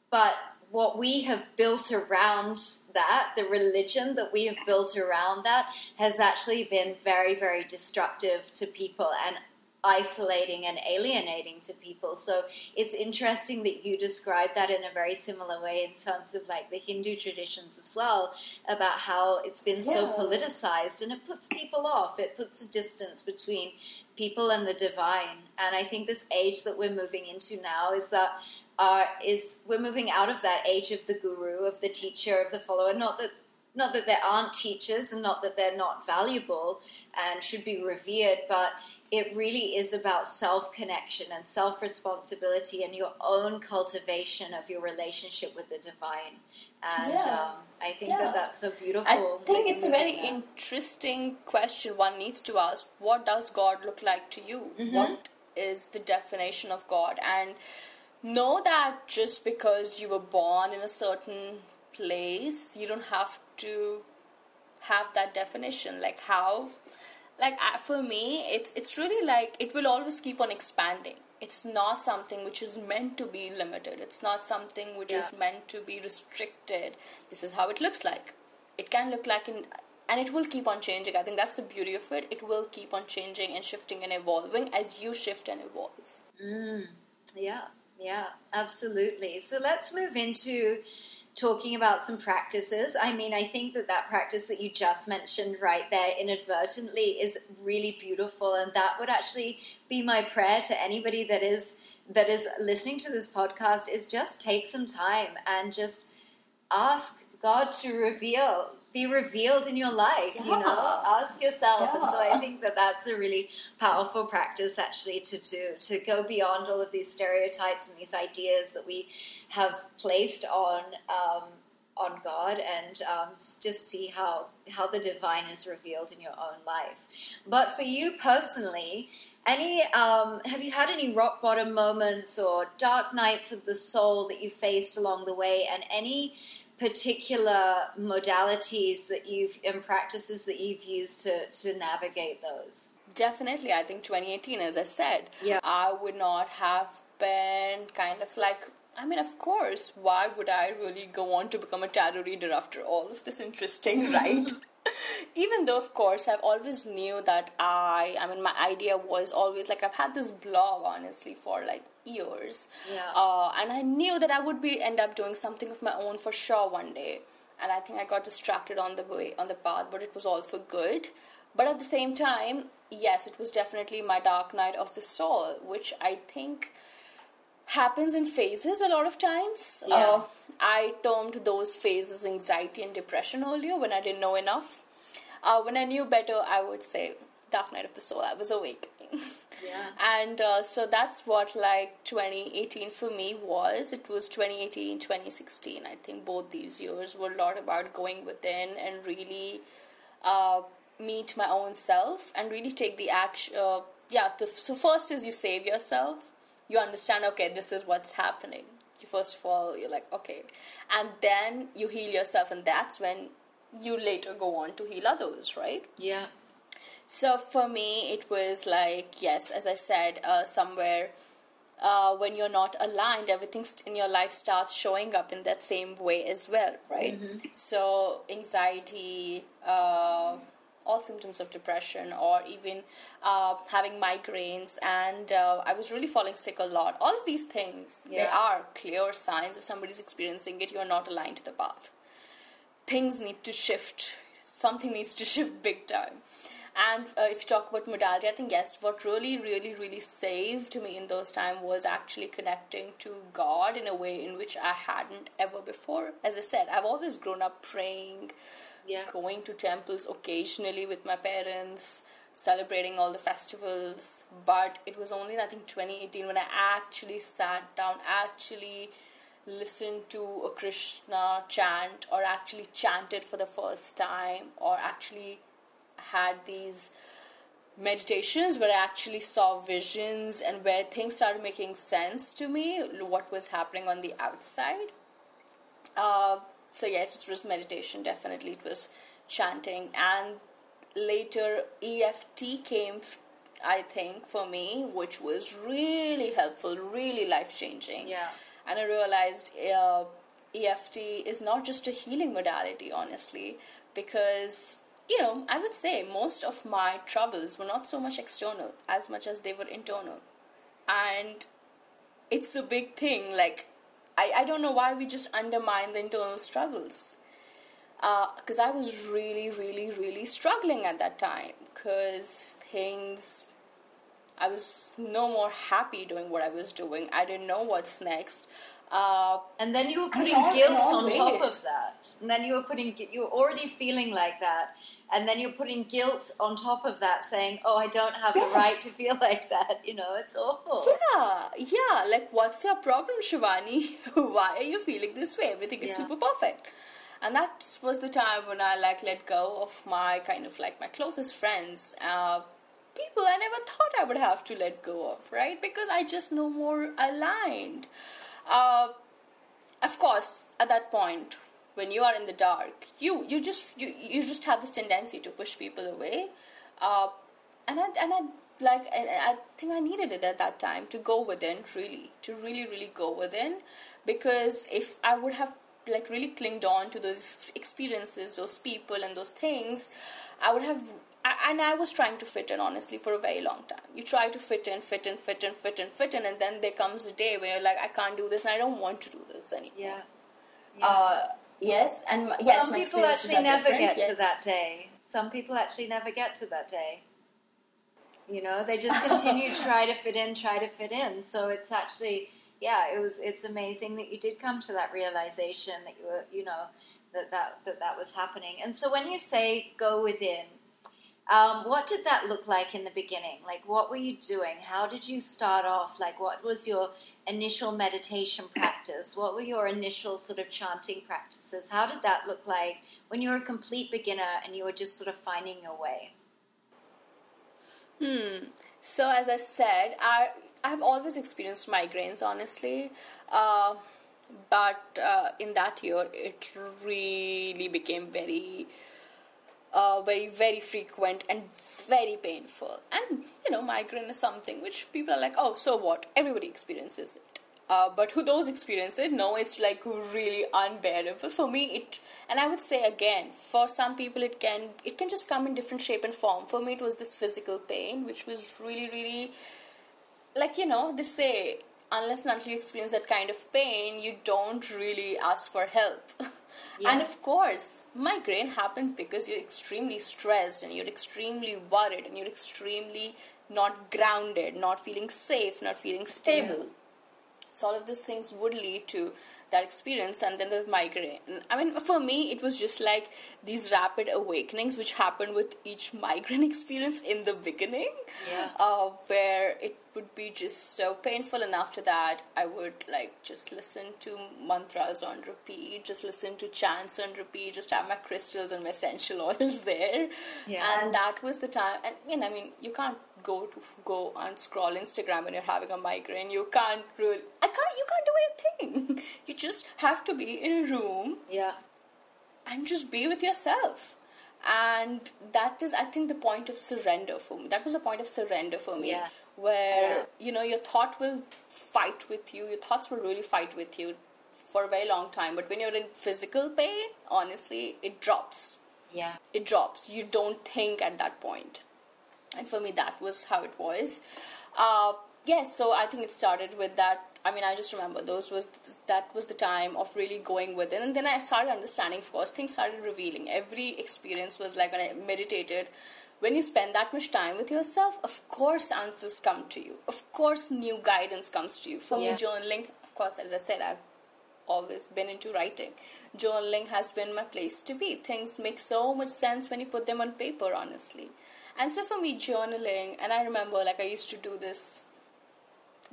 Speaker 1: but what we have built around that, the religion that we have built around that, has actually been very, very destructive to people. And isolating and alienating to people. So it's interesting that you describe that in a very similar way in terms of like the Hindu traditions as well, about how it's been so politicized and it puts people off. It puts a distance between people and the divine. And I think this age that we're moving into now is that uh, is we're moving out of that age of the guru, of the teacher, of the follower. Not that not that there aren't teachers and not that they're not valuable and should be revered, but it really is about self connection and self responsibility and your own cultivation of your relationship with the divine. And
Speaker 2: Yeah.
Speaker 1: um, I think
Speaker 2: Yeah.
Speaker 1: that that's so beautiful.
Speaker 2: I think it's a very
Speaker 1: there.
Speaker 2: interesting question one needs to ask. What does God look like to you?
Speaker 1: Mm-hmm.
Speaker 2: What is the definition of God? And know that just because you were born in a certain place, you don't have to have that definition. Like how, like for me, it's it's really like it will always keep on expanding. It's not something which is meant to be limited. It's not something which is meant to be restricted. This is how it looks like. It can look like in and it will keep on changing. I think that's the beauty of it. It will keep on changing and shifting and evolving as you shift and evolve.
Speaker 1: Mm, yeah, yeah, absolutely. So let's move into talking about some practices. I mean, I think that that practice that you just mentioned right there inadvertently is really beautiful, and that would actually be my prayer to anybody that is that is listening to this podcast is just take some time and just ask God to reveal, be revealed in your life. You know, ask yourself. And so I think that that's a really powerful practice actually to do to go beyond all of these stereotypes and these ideas that we have placed on. Um, on God and um, just see how how the divine is revealed in your own life. But for you personally, any um, have you had any rock bottom moments or dark nights of the soul that you faced along the way, and any particular modalities that you've and practices that you've used to to navigate those?
Speaker 2: Definitely, I think 2018, as I said,
Speaker 1: Yeah.
Speaker 2: I would not have been kind of like. I mean, of course, why would I really go on to become a tarot reader after all of this interesting, right? Even though, of course, I've always knew that I, I mean, my idea was always like I've had this blog, honestly, for like years,
Speaker 1: Yeah.
Speaker 2: uh, and I knew that I would be end up doing something of my own for sure one day. And I think I got distracted on the way on the path, but it was all for good. But at the same time, yes, it was definitely my dark night of the soul, which I think happens in phases a lot of times.
Speaker 1: Yeah.
Speaker 2: Uh, I termed those phases anxiety and depression earlier when I didn't know enough. Uh, when I knew better, I would say dark night of the soul. I was awakening.
Speaker 1: Yeah.
Speaker 2: and uh, so that's what like 2018 for me was it was 2018 2016 i think both these years were a lot about going within and really uh, meet my own self and really take the action uh, yeah the, so first is you save yourself you understand okay this is what's happening you first of all you're like okay and then you heal yourself and that's when you later go on to heal others right
Speaker 1: Yeah.
Speaker 2: so for me, it was like, yes, as I said, uh, somewhere uh, when you're not aligned, everything in your life starts showing up in that same way as well, right? So anxiety, uh, all symptoms of depression, or even uh, having migraines, and uh, I was really falling sick a lot. All of these things, they are clear signs if somebody's experiencing it, you're not aligned to the path things need to shift. Something needs to shift big time. And uh, if you talk about modality, I think yes, what really, really, really saved me in those times was actually connecting to God in a way in which I hadn't ever before. As I said, I've always grown up praying,
Speaker 1: Yeah.
Speaker 2: going to temples occasionally with my parents, celebrating all the festivals. But it was only, I think, 2018 when I actually sat down, actually listened to a Krishna chant, or actually chanted for the first time, or actually had these meditations where I actually saw visions and where things started making sense to me, what was happening on the outside. Uh, so yes, it was meditation. Definitely, it was chanting, and later EFT came. I think for me, which was really helpful, really life changing.
Speaker 1: Yeah.
Speaker 2: And I realized uh, EFT is not just a healing modality, honestly, because you know, I would say most of my troubles were not so much external as much as they were internal. And it's a big thing. Like, I, I don't know why we just undermine the internal struggles. Because uh, I was really, really, really struggling at that time. Because things, I was no more happy doing what I was doing. I didn't know what's next. Uh,
Speaker 1: and then you were putting guilt on top of that. And then you were putting, you were already feeling like that and then you're putting guilt on top of that saying oh i don't have yes. the right to feel like that you know it's awful
Speaker 2: yeah yeah like what's your problem shivani why are you feeling this way everything is yeah. super perfect and that was the time when i like let go of my kind of like my closest friends uh, people i never thought i would have to let go of right? Because i just no more aligned. Uh, of course at that point when you are in the dark you you just you, you just have this tendency to push people away. Uh, and I, and I like I, I think I needed it at that time to go within really to really really go within. Because if I would have like really clinged on to those experiences those people and those things I would have and I was trying to fit in honestly for a very long time. You try to fit in, fit in, fit in, fit in, fit in, and then there comes a day where you're like, I can't do this, and I don't want to do this anymore.
Speaker 1: Yeah.
Speaker 2: yeah. Uh, Yes, and my, yes,
Speaker 1: some people actually never get yes. to that day. Some people actually never get to that day. You know, they just continue to try to fit in, try to fit in. So it's actually, yeah, it was. It's amazing that you did come to that realization that you were, you know, that that that, that was happening. And so when you say go within, um, what did that look like in the beginning? Like, what were you doing? How did you start off? Like, what was your initial meditation practice? What were your initial sort of chanting practices? How did that look like when you were a complete beginner and you were just sort of finding your way?
Speaker 2: Hmm. So, as I said, I I've always experienced migraines, honestly. Uh, but uh, in that year, it really became very uh, very very frequent and very painful. And you know migraine is something which people are like oh so what? Everybody experiences it. Uh, but who those experience it? No it's like really unbearable. For me it and i would say again for some people it can it can just come in different shape and form. For me it was this physical pain which was really really like you know they say unless and until you experience that kind of pain you don't really ask for help yeah. and of course migraine happens because you're extremely stressed and you're extremely worried and you're extremely not grounded, not feeling safe, not feeling stable. Yeah. So all of these things would lead to that experience and then the migraine. I mean, for me, it was just like these rapid awakenings which happened with each migraine experience in the beginning,
Speaker 1: yeah.
Speaker 2: uh, where it would be just so painful and after that i would like just listen to mantras on repeat just listen to chants on repeat just have my crystals and my essential oils there
Speaker 1: yeah.
Speaker 2: and that was the time and you know i mean you can't go to go and scroll instagram when you're having a migraine. You can't really i can't you can't do anything. You just have to be in a room
Speaker 1: yeah.
Speaker 2: and just be with yourself. And that is i think the point of surrender for me. That was a point of surrender for me.
Speaker 1: Yeah.
Speaker 2: Where yeah. you know your thought will fight with you. Your thoughts will really fight with you for a very long time. But when you're in physical pain honestly it drops.
Speaker 1: Yeah.
Speaker 2: It drops. You don't think at that point and for me that was how it was uh, yes so i think it started with that i mean i just remember those was that was the time of really going within and then i started understanding of course things started revealing every experience was like when i meditated when you spend that much time with yourself, of course answers come to you. Of course new guidance comes to you. For yeah. me, journaling, of course, as I said, I've always been into writing. Journaling has been my place to be. Things make so much sense when you put them on paper, honestly. And so for me, journaling, and I remember like I used to do this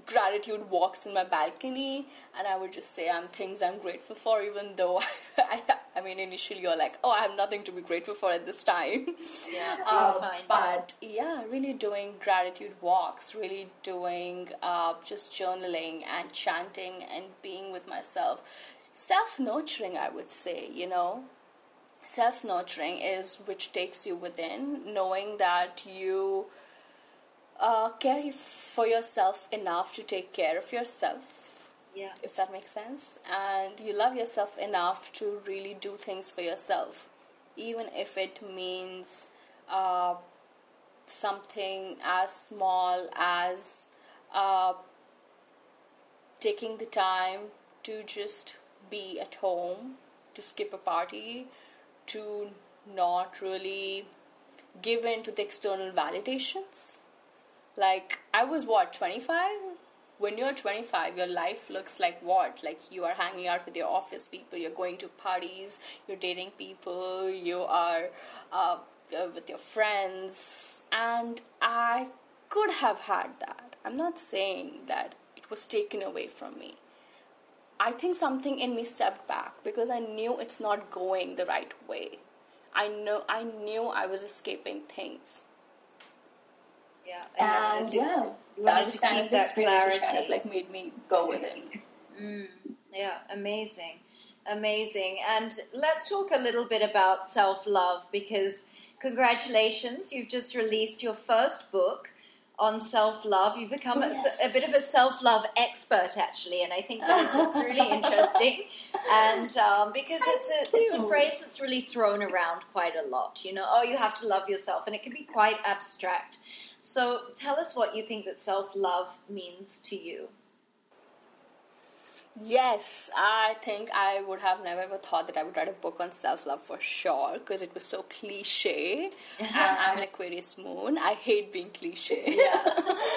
Speaker 2: gratitude walks in my balcony and I would just say I'm things I'm grateful for even though I, I mean initially you're like oh I have nothing to be grateful for at this time.
Speaker 1: Yeah um,
Speaker 2: but yeah really doing gratitude walks really doing uh, just journaling and chanting and being with myself. Self-nurturing I would say you know self-nurturing is which takes you within knowing that you uh, care for yourself enough to take care of yourself.
Speaker 1: Yeah.
Speaker 2: If that makes sense. And you love yourself enough to really do things for yourself. even if it means uh, something as small as uh, taking the time to just be at home, to skip a party, to not really give in to the external validations. Like, I was what, 25? When you're 25, your life looks like what? Like, you are hanging out with your office people, you're going to parties, you're dating people, you are uh, uh with your friends, and I could have had that. I'm not saying that it was taken away from me. I think something in me stepped back because I knew it's not going the right way. I know I knew I was escaping things.
Speaker 1: Yeah,
Speaker 2: and, and yeah, that was kind of the experience which kind of like made me go with it.
Speaker 1: Mm, yeah, amazing, amazing. And let's talk a little bit about self love because congratulations, you've just released your first book on self love. You've become yes. a, a, bit of a self love expert, actually, and I think that's, it's really interesting. And um, because it's a it's a phrase that's really thrown around quite a lot. You know, oh, you have to love yourself, and it can be quite abstract. So, tell us what you think that self love means to you.
Speaker 2: Yes, I think I would have never ever thought that I would write a book on self love for sure because it was so cliche. and I'm an Aquarius moon. I hate being cliche.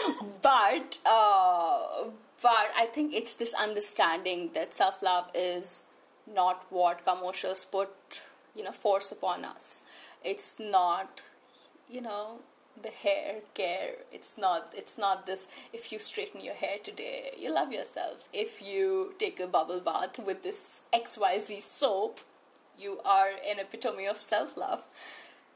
Speaker 2: but uh, but I think it's this understanding that self love is not what commercials put you know force upon us. It's not you know the hair care. It's not it's not this if you straighten your hair today you love yourself. If you take a bubble bath with this xyz soap you are an epitome of self-love.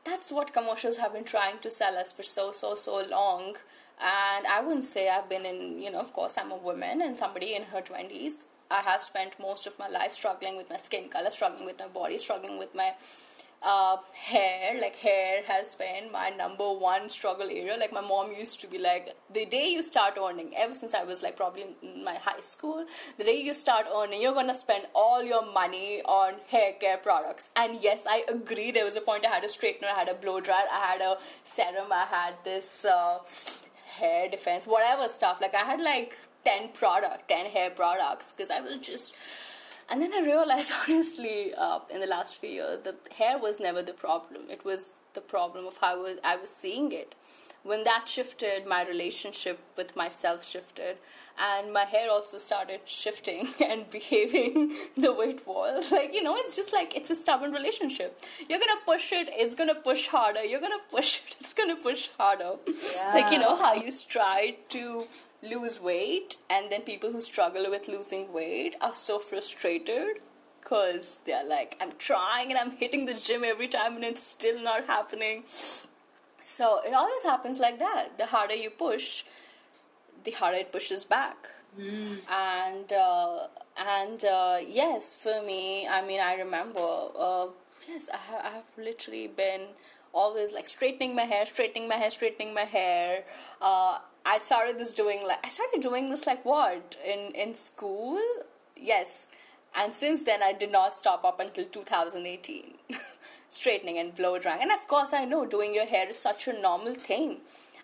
Speaker 2: That's what commercials have been trying to sell us for so so so long. And i wouldn't say i've been in you know of course i'm a woman and somebody in her 20s i have spent most of my life struggling with my skin color struggling with my body struggling with my uh, hair like hair has been my number one struggle area. Like my mom used to be like the day you start earning ever since i was like probably in my high school the day you start earning you're gonna spend all your money on hair care products. And yes i agree there was a point i had a straightener i had a blow dryer i had a serum i had this uh, hair defense whatever stuff. Like i had like 10 product 10 hair products because i was just and then I realized, honestly, uh, in the last few years, the hair was never the problem. It was the problem of how I was seeing it. When that shifted, my relationship with myself shifted, and my hair also started shifting and behaving the way it was. Like, you know, it's just like it's a stubborn relationship. You're gonna push it, it's gonna push harder. You're gonna push it, it's gonna push harder. Yeah. Like, you know, how you try to lose weight and then people who struggle with losing weight are so frustrated because they're like i'm trying and i'm hitting the gym every time and it's still not happening. So it always happens like that. The harder you push the harder it pushes back. Mm. and uh, and uh, yes for me i mean i remember uh, yes I have, I have literally been always like straightening my hair straightening my hair straightening my hair uh, I started this doing like I started doing this like what? In in school, yes, and since then I did not stop up until 2018, straightening and blow drying. And of course, I know doing your hair is such a normal thing,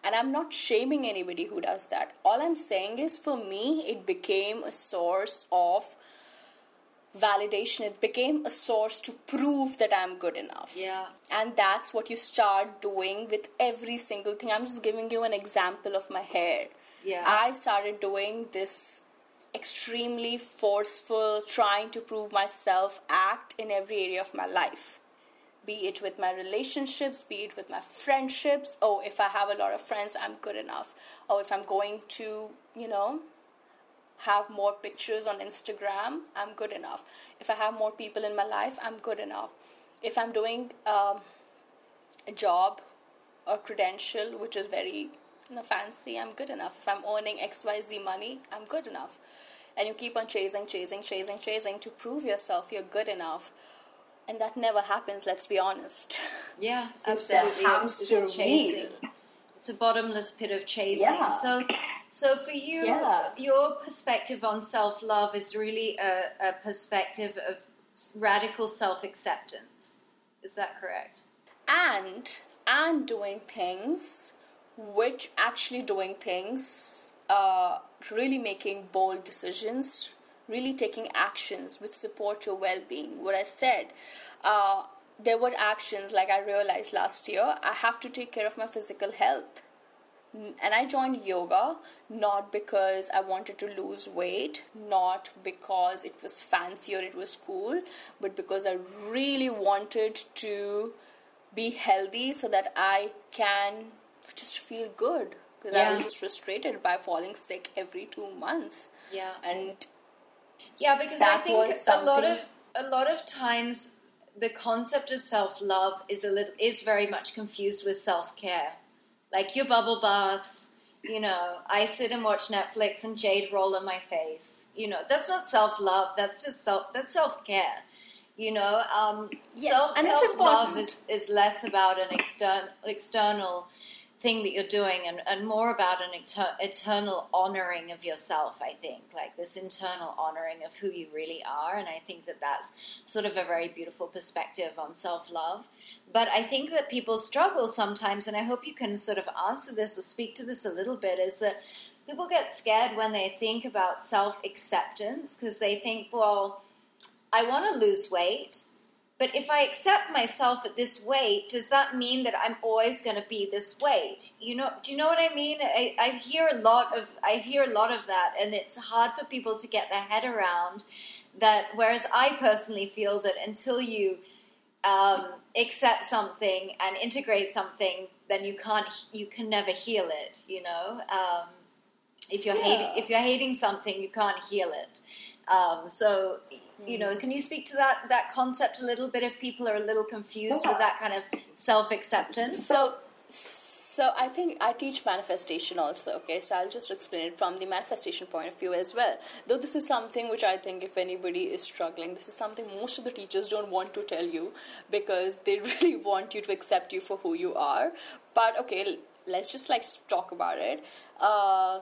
Speaker 2: and I'm not shaming anybody who does that. All I'm saying is, for me, it became a source of validation it became a source to prove that i'm good enough.
Speaker 1: Yeah.
Speaker 2: And that's what you start doing with every single thing. I'm just giving you an example of my hair.
Speaker 1: Yeah.
Speaker 2: I started doing this extremely forceful trying to prove myself act in every area of my life. Be it with my relationships be it with my friendships. Oh if i have a lot of friends i'm good enough. Oh if i'm going to you know have more pictures on Instagram, I'm good enough. If I have more people in my life, I'm good enough. If I'm doing um, a job or credential which is very you know, fancy, I'm good enough. If I'm earning XYZ money, I'm good enough. And you keep on chasing, chasing, chasing, chasing to prove yourself you're good enough. And that never happens, let's be honest.
Speaker 1: Yeah, absolutely.
Speaker 2: It's a chasing.
Speaker 1: It's a bottomless pit of chasing.
Speaker 2: Yeah.
Speaker 1: So so for you, yeah. your perspective on self love is really a, a, perspective of radical self acceptance. Is that correct?
Speaker 2: And and doing things which actually doing things uh, really making bold decisions really taking actions which support your well-being what i said uh, there were actions like i realized last year i have to take care of my physical health and I joined yoga not because I wanted to lose weight, not because it was fancy or it was cool, but because I really wanted to be healthy so that I can just feel good. Because yeah. I was just frustrated by falling sick every two months.
Speaker 1: Yeah.
Speaker 2: And
Speaker 1: yeah, because I think a lot of a lot of times the concept of self love is a little is very much confused with self care like your bubble baths. You know, I sit and watch Netflix and jade roll on my face. You know, that's not self love. That's just self. That's self care. You know, um, yes, self self love is, is less about an external external thing that you're doing and, and more about an eternal honoring of yourself i think like this internal honoring of who you really are. And i think that that's sort of a very beautiful perspective on self-love. But I think that people struggle sometimes, and I hope you can sort of answer this or speak to this a little bit, is that people get scared when they think about self acceptance because they think, well, I want to lose weight, but if I accept myself at this weight, does that mean that I'm always going to be this weight? You know, do you know what I mean? I, I hear a lot of I hear a lot of that, and it's hard for people to get their head around that. Whereas I personally feel that until you um, accept something and integrate something, then you can't you can never heal it. You know, um, if you're yeah. hating if you're hating something, you can't heal it. Um, so you know, can you speak to that that concept a little bit if people are a little confused with that kind of self acceptance?
Speaker 2: So so I think I teach manifestation also, okay? So I'll just explain it from the manifestation point of view as well. Though this is something which I think if anybody is struggling, this is something most of the teachers don't want to tell you because they really want you to accept you for who you are. But okay, let's just like talk about it. Uh,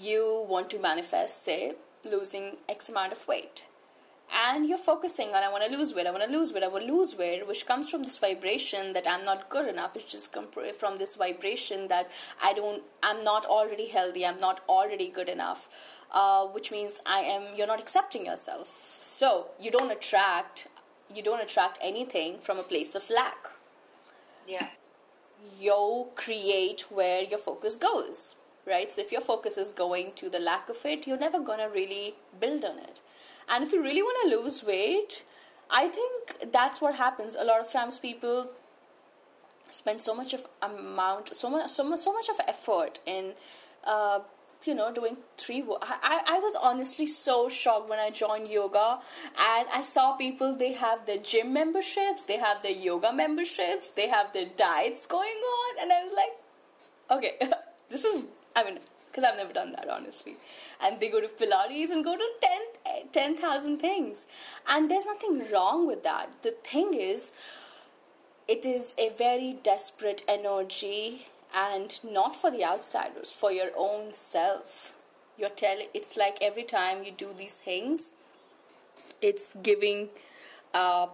Speaker 2: you want to manifest, say, losing X amount of weight and you're focusing on I want to lose weight, I want to lose weight, I want to lose weight, which comes from this vibration that I'm not good enough. It's just from this vibration that I don't, I'm not already healthy, I'm not already good enough, uh, which means I am. You're not accepting yourself, so you don't attract, you don't attract anything from a place of lack.
Speaker 1: Yeah.
Speaker 2: You create where your focus goes, right? So if your focus is going to the lack of it, you're never gonna really build on it. And if you really want to lose weight, I think that's what happens. A lot of times people spend so much of amount, so much, so much, so much of effort in, uh, you know, doing three. I, I was honestly so shocked when I joined yoga, and I saw people. They have their gym memberships, they have their yoga memberships, they have their diets going on, and I was like, okay, this is. I mean, because I've never done that honestly. And they go to Pilates and go to 10,000 10, things. And there's nothing wrong with that. The thing is, it is a very desperate energy and not for the outsiders, for your own self. You're telling, it's like every time you do these things, it's giving. Uh,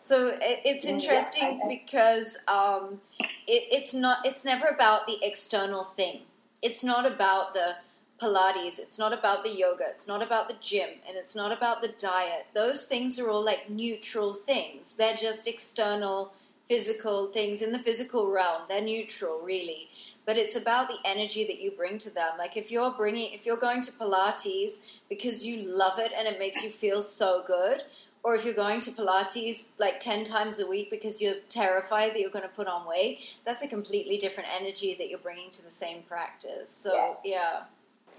Speaker 1: so it's interesting because um, it, it's not. It's never about the external thing it's not about the Pilates, it's not about the yoga, it's not about the gym, and it's not about the diet. Those things are all like neutral things. They're just external physical things in the physical realm. They're neutral, really. But it's about the energy that you bring to them. Like if you're bringing, if you're going to Pilates because you love it and it makes you feel so good, or if you're going to Pilates like 10 times a week because you're terrified that you're going to put on weight, that's a completely different energy that you're bringing to the same practice. So, yeah.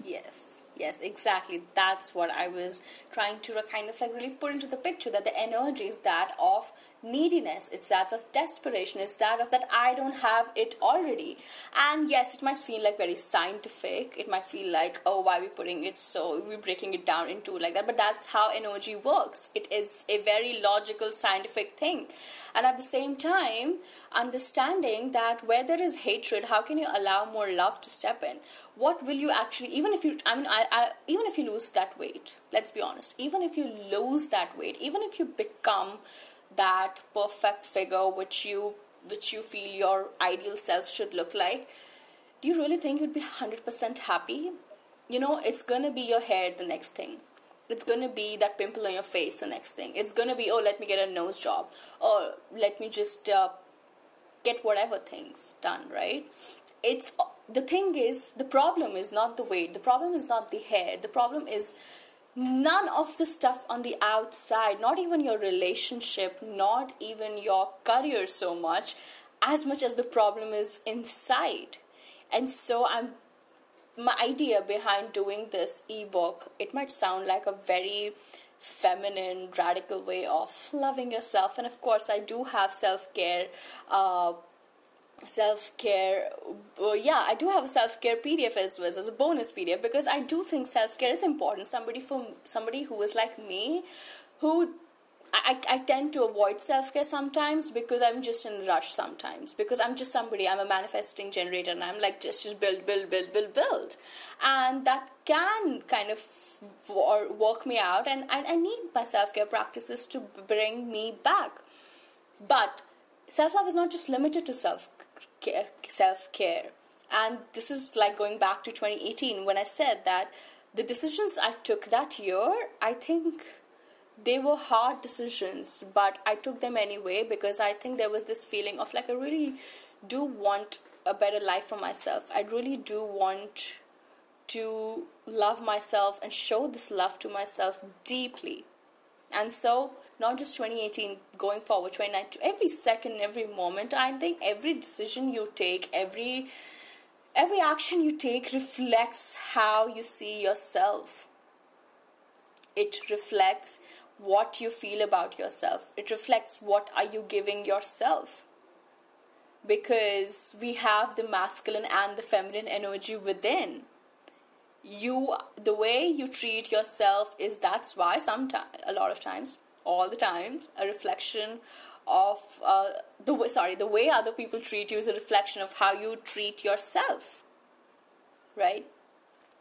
Speaker 2: yeah. Yes. Yes, exactly. That's what I was trying to kind of like really put into the picture that the energy is that of neediness, it's that of desperation, it's that of that I don't have it already. And yes, it might feel like very scientific. It might feel like, oh, why are we putting it so, we're breaking it down into like that. But that's how energy works. It is a very logical, scientific thing. And at the same time, understanding that where there is hatred, how can you allow more love to step in? What will you actually, even if you, I mean, I, I, even if you lose that weight, let's be honest, even if you lose that weight, even if you become that perfect figure which you which you feel your ideal self should look like do you really think you'd be 100% happy? You know it's to be your hair the next thing. It's to be that pimple on your face the next thing. It's to be oh let me get a nose job or let me just uh, get whatever things done right it's the thing is the problem is not the weight the problem is not the hair the problem is none of the stuff on the outside not even your relationship not even your career so much as much as the problem is inside. And so i'm my idea behind doing this ebook it might sound like a very feminine radical way of loving yourself and of course i do have self-care uh, self care. Yeah, I do have a self care PDF as well as a bonus PDF because I do think self care is important. Somebody from somebody who is like me, who I, I tend to avoid self care sometimes because I'm just in a rush sometimes because I'm just somebody I'm a manifesting generator and I'm like just just build build build build build, and that can kind of work me out and I, I need my self care practices to bring me back, but self love is not just limited to self self care. And this is like going back to 2018 when I said that the decisions I took that year, I think they were hard decisions, but I took them anyway because I think there was this feeling of like I really do want a better life for myself. I really do want to love myself and show this love to myself deeply. And so not just 2018 going forward 2019 every second every moment i think every decision you take every every action you take reflects how you see yourself. It reflects what you feel about yourself. It reflects what are you giving yourself. Because we have the masculine and the feminine energy within. You the way you treat yourself is that's why sometimes a lot of times all the times a reflection of uh, the way, sorry the way other people treat you is a reflection of how you treat yourself right?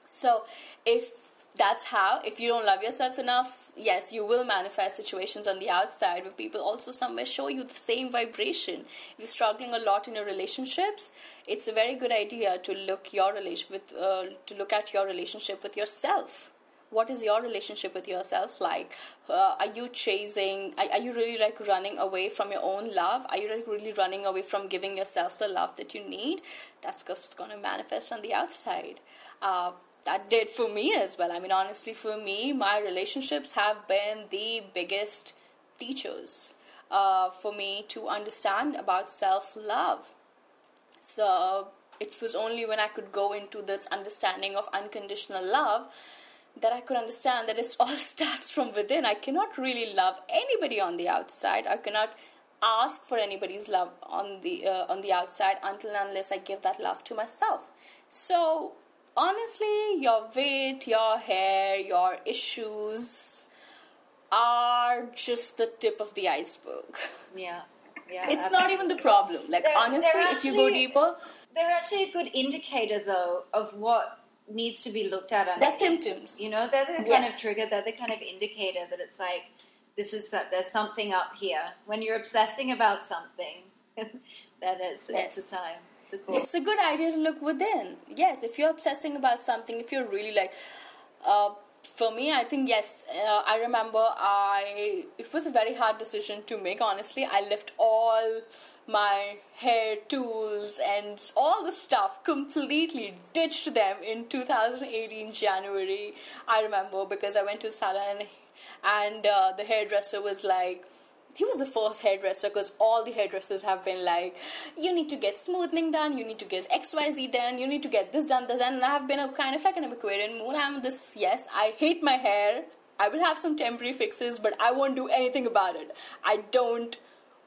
Speaker 2: So if that's how if you don't love yourself enough yes you will manifest situations on the outside where people also somewhere show you the same vibration. If you're struggling a lot in your relationships it's a very good idea to look your relation with uh, to look at your relationship with yourself what is your relationship with yourself like? Uh, are you chasing are, are, you really like running away from your own love? Are you like really running away from giving yourself the love that you need? That's going to manifest on the outside. Uh, that did for me as well. I mean honestly for me my relationships have been the biggest teachers uh, for me to understand about self-love. So it was only when i could go into this understanding of unconditional love that I could understand that it all starts from within. I cannot really love anybody on the outside. I cannot ask for anybody's love on the uh, on the outside until and unless I give that love to myself. So honestly, your weight, your hair, your issues are just the tip of the iceberg.
Speaker 1: Yeah. Yeah.
Speaker 2: It's absolutely. not even the problem. Like they're, honestly, they're actually, if you go deeper,
Speaker 1: they're actually a good indicator though of what needs to be looked at.
Speaker 2: The symptoms.
Speaker 1: You know, they're the kind yes. of trigger. They're the kind of indicator that it's like this is uh, there's something up here. When you're obsessing about something, that is yes. it's a time. It's a, cool.
Speaker 2: it's a good idea to look within. Yes, if you're obsessing about something, if you're really like. Uh, for me, I think yes. Uh, I remember I it was a very hard decision to make. Honestly, I left all my hair tools and all the stuff completely ditched them in 2018 January. I remember because I went to the salon and, uh, the hairdresser was like, he was the first hairdresser because all the hairdressers have been like, you need to get smoothing done, you need to get XYZ done, you need to get this done, this done. And I have been a kind of like an Aquarian moon. I'm this, yes, I hate my hair. I will have some temporary fixes, but I won't do anything about it. I don't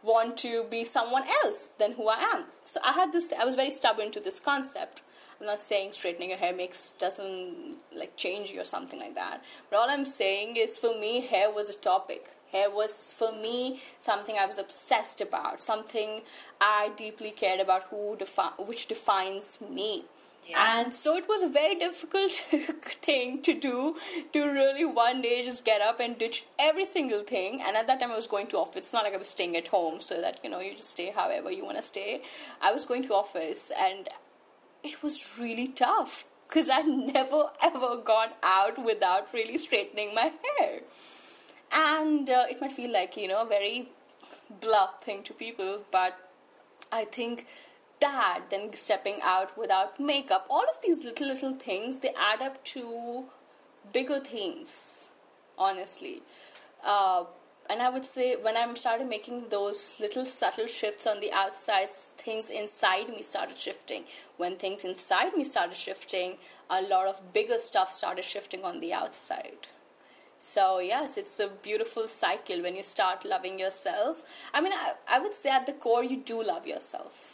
Speaker 2: want to be someone else than who I am. So I had this, I was very stubborn to this concept. I'm not saying straightening your hair makes doesn't like change you or something like that. But all I'm saying is for me, hair was a topic. Hair was for me something I was obsessed about, something I deeply cared about, who defi- which defines me. Yeah. And so it was a very difficult thing to do to really one day just get up and ditch every single thing. And at that time, I was going to office. It's not like I was staying at home so that you know you just stay however you want to stay. I was going to office, and it was really tough because I'd never ever gone out without really straightening my hair. And uh, it might feel like you know a very blunt thing to people, but I think that, then stepping out without makeup, all of these little, little things, they add up to bigger things, honestly. Uh, and I would say when I started making those little subtle shifts on the outside, things inside me started shifting. When things inside me started shifting, a lot of bigger stuff started shifting on the outside. So, yes, it's a beautiful cycle when you start loving yourself. I mean, I, I would say at the core, you do love yourself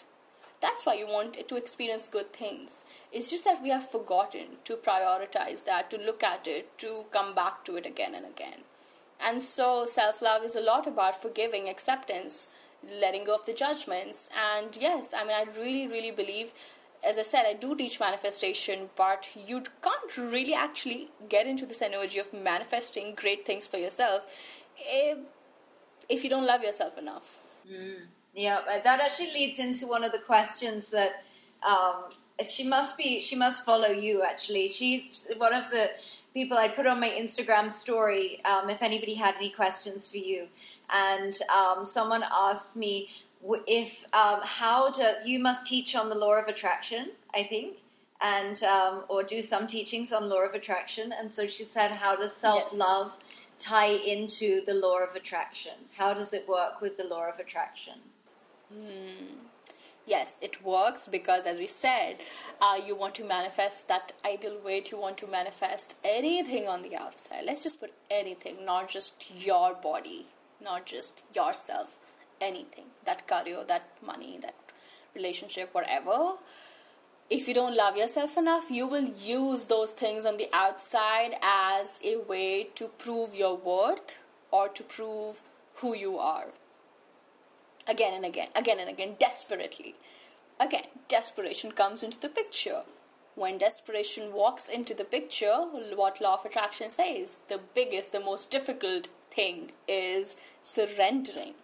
Speaker 2: that's why you want to experience good things. It's just that we have forgotten to prioritize that, to look at it, to come back to it again and again. And so self love is a lot about forgiving, acceptance, letting go of the judgments. And yes, I mean, I really, really believe, as I said, I do teach manifestation, but you can't really actually get into this energy of manifesting great things for yourself if, if you don't love yourself enough.
Speaker 1: Mm. Yeah, that actually leads into one of the questions that um, she must be. She must follow you. Actually, she's one of the people I put on my Instagram story. Um, if anybody had any questions for you, and um, someone asked me if um, how do you must teach on the law of attraction. I think. And um, or do some teachings on law of attraction, and so she said, "How does self love yes. tie into the law of attraction? How does it work with the law of attraction?"
Speaker 2: Hmm. Yes, it works because, as we said, uh, you want to manifest that ideal weight, you want to manifest anything on the outside. Let's just put anything, not just your body, not just yourself, anything that career, that money, that relationship, whatever. If you don't love yourself enough, you will use those things on the outside as a way to prove your worth or to prove who you are again and again, again and again, desperately. Again, desperation comes into the picture. When desperation walks into the picture, what law of attraction says, the biggest, the most difficult thing is surrendering.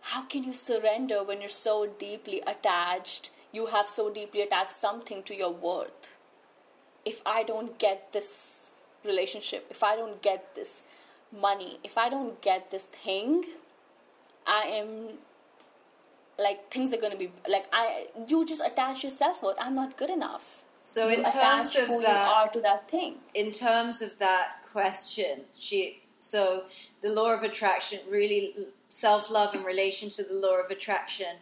Speaker 2: How can you surrender when you're so deeply attached? You have so deeply attached something to your worth. If I don't get this relationship, if I don't get this money, if I don't get this thing, I am like things are going to be like I you just attach your self worth. I'm not good enough.
Speaker 1: So you in terms of
Speaker 2: who
Speaker 1: that,
Speaker 2: you are to that thing.
Speaker 1: In terms of that question, she so the law of attraction really self love in relation to the law of attraction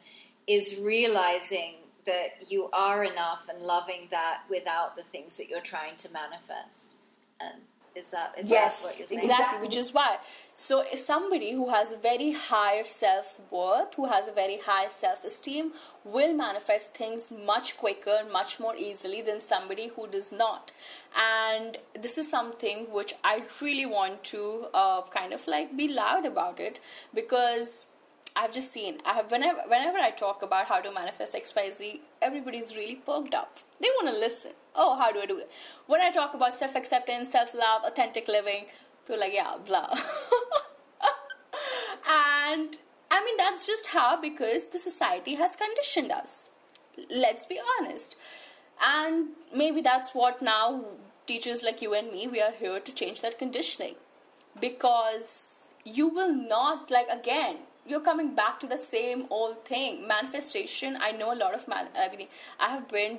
Speaker 1: is realizing that you are enough and loving that without the things that you're trying to manifest. And is that is
Speaker 2: yes,
Speaker 1: that what you're saying?
Speaker 2: Exactly, which is why. So somebody who has a very high self worth, who has a very high self esteem, will manifest things much quicker, much more easily than somebody who does not. And this is something which I really want to uh, kind of like be loud about it because I've just seen. I have whenever whenever I talk about how to manifest X Y Z, everybody's really perked up. They want to listen. Oh, how do I do it? When I talk about self acceptance, self love, authentic living, people like yeah, blah. and I mean that's just how because the society has conditioned us. Let's be honest. And maybe that's what now teachers like you and me we are here to change that conditioning because you will not like again you're coming back to that same old thing. Manifestation i know a lot of man i mean i have been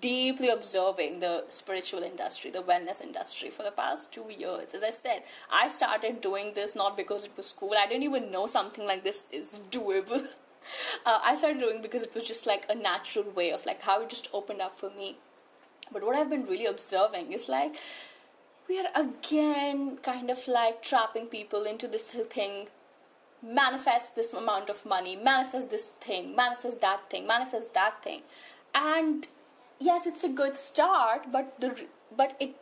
Speaker 2: deeply observing the spiritual industry the wellness industry for the past two years. As i said i started doing this not because it was cool. I didn't even know something like this is doable. Uh, i started doing because it was just like a natural way of like how it just opened up for me. But what i've been really observing is like we are again kind of like trapping people into this thing manifest this amount of money, manifest this thing, manifest that thing, manifest that thing. And yes, it's a good start, but the but it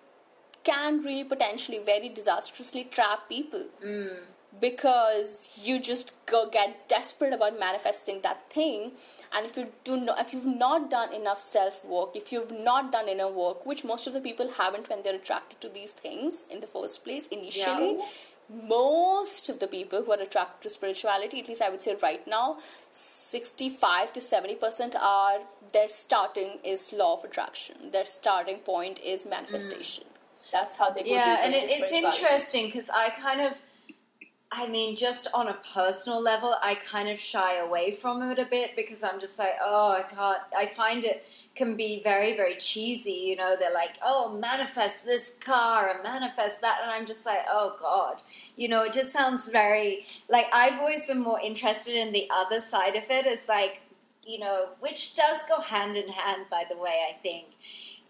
Speaker 2: can really potentially very disastrously trap people.
Speaker 1: Mm.
Speaker 2: because you just go get desperate about manifesting that thing and if you do not if you've not done enough self work if you've not done inner work which most of the people haven't when they're attracted to these things in the first place initially yeah. Most of the people who are attracted to spirituality at least i would say right now 65 to 70 percent are their starting is law of attraction their starting point is manifestation mm. that's how they go
Speaker 1: yeah and it, it's interesting because i kind of I mean, just on a personal level, I kind of shy away from it a bit because I'm just like, oh, I can't. I find it can be very, very cheesy. You know, they're like, oh, manifest this car and manifest that. And I'm just like, oh, God. You know, it just sounds very like I've always been more interested in the other side of it. it, is like, you know, which does go hand in hand, by the way, I think,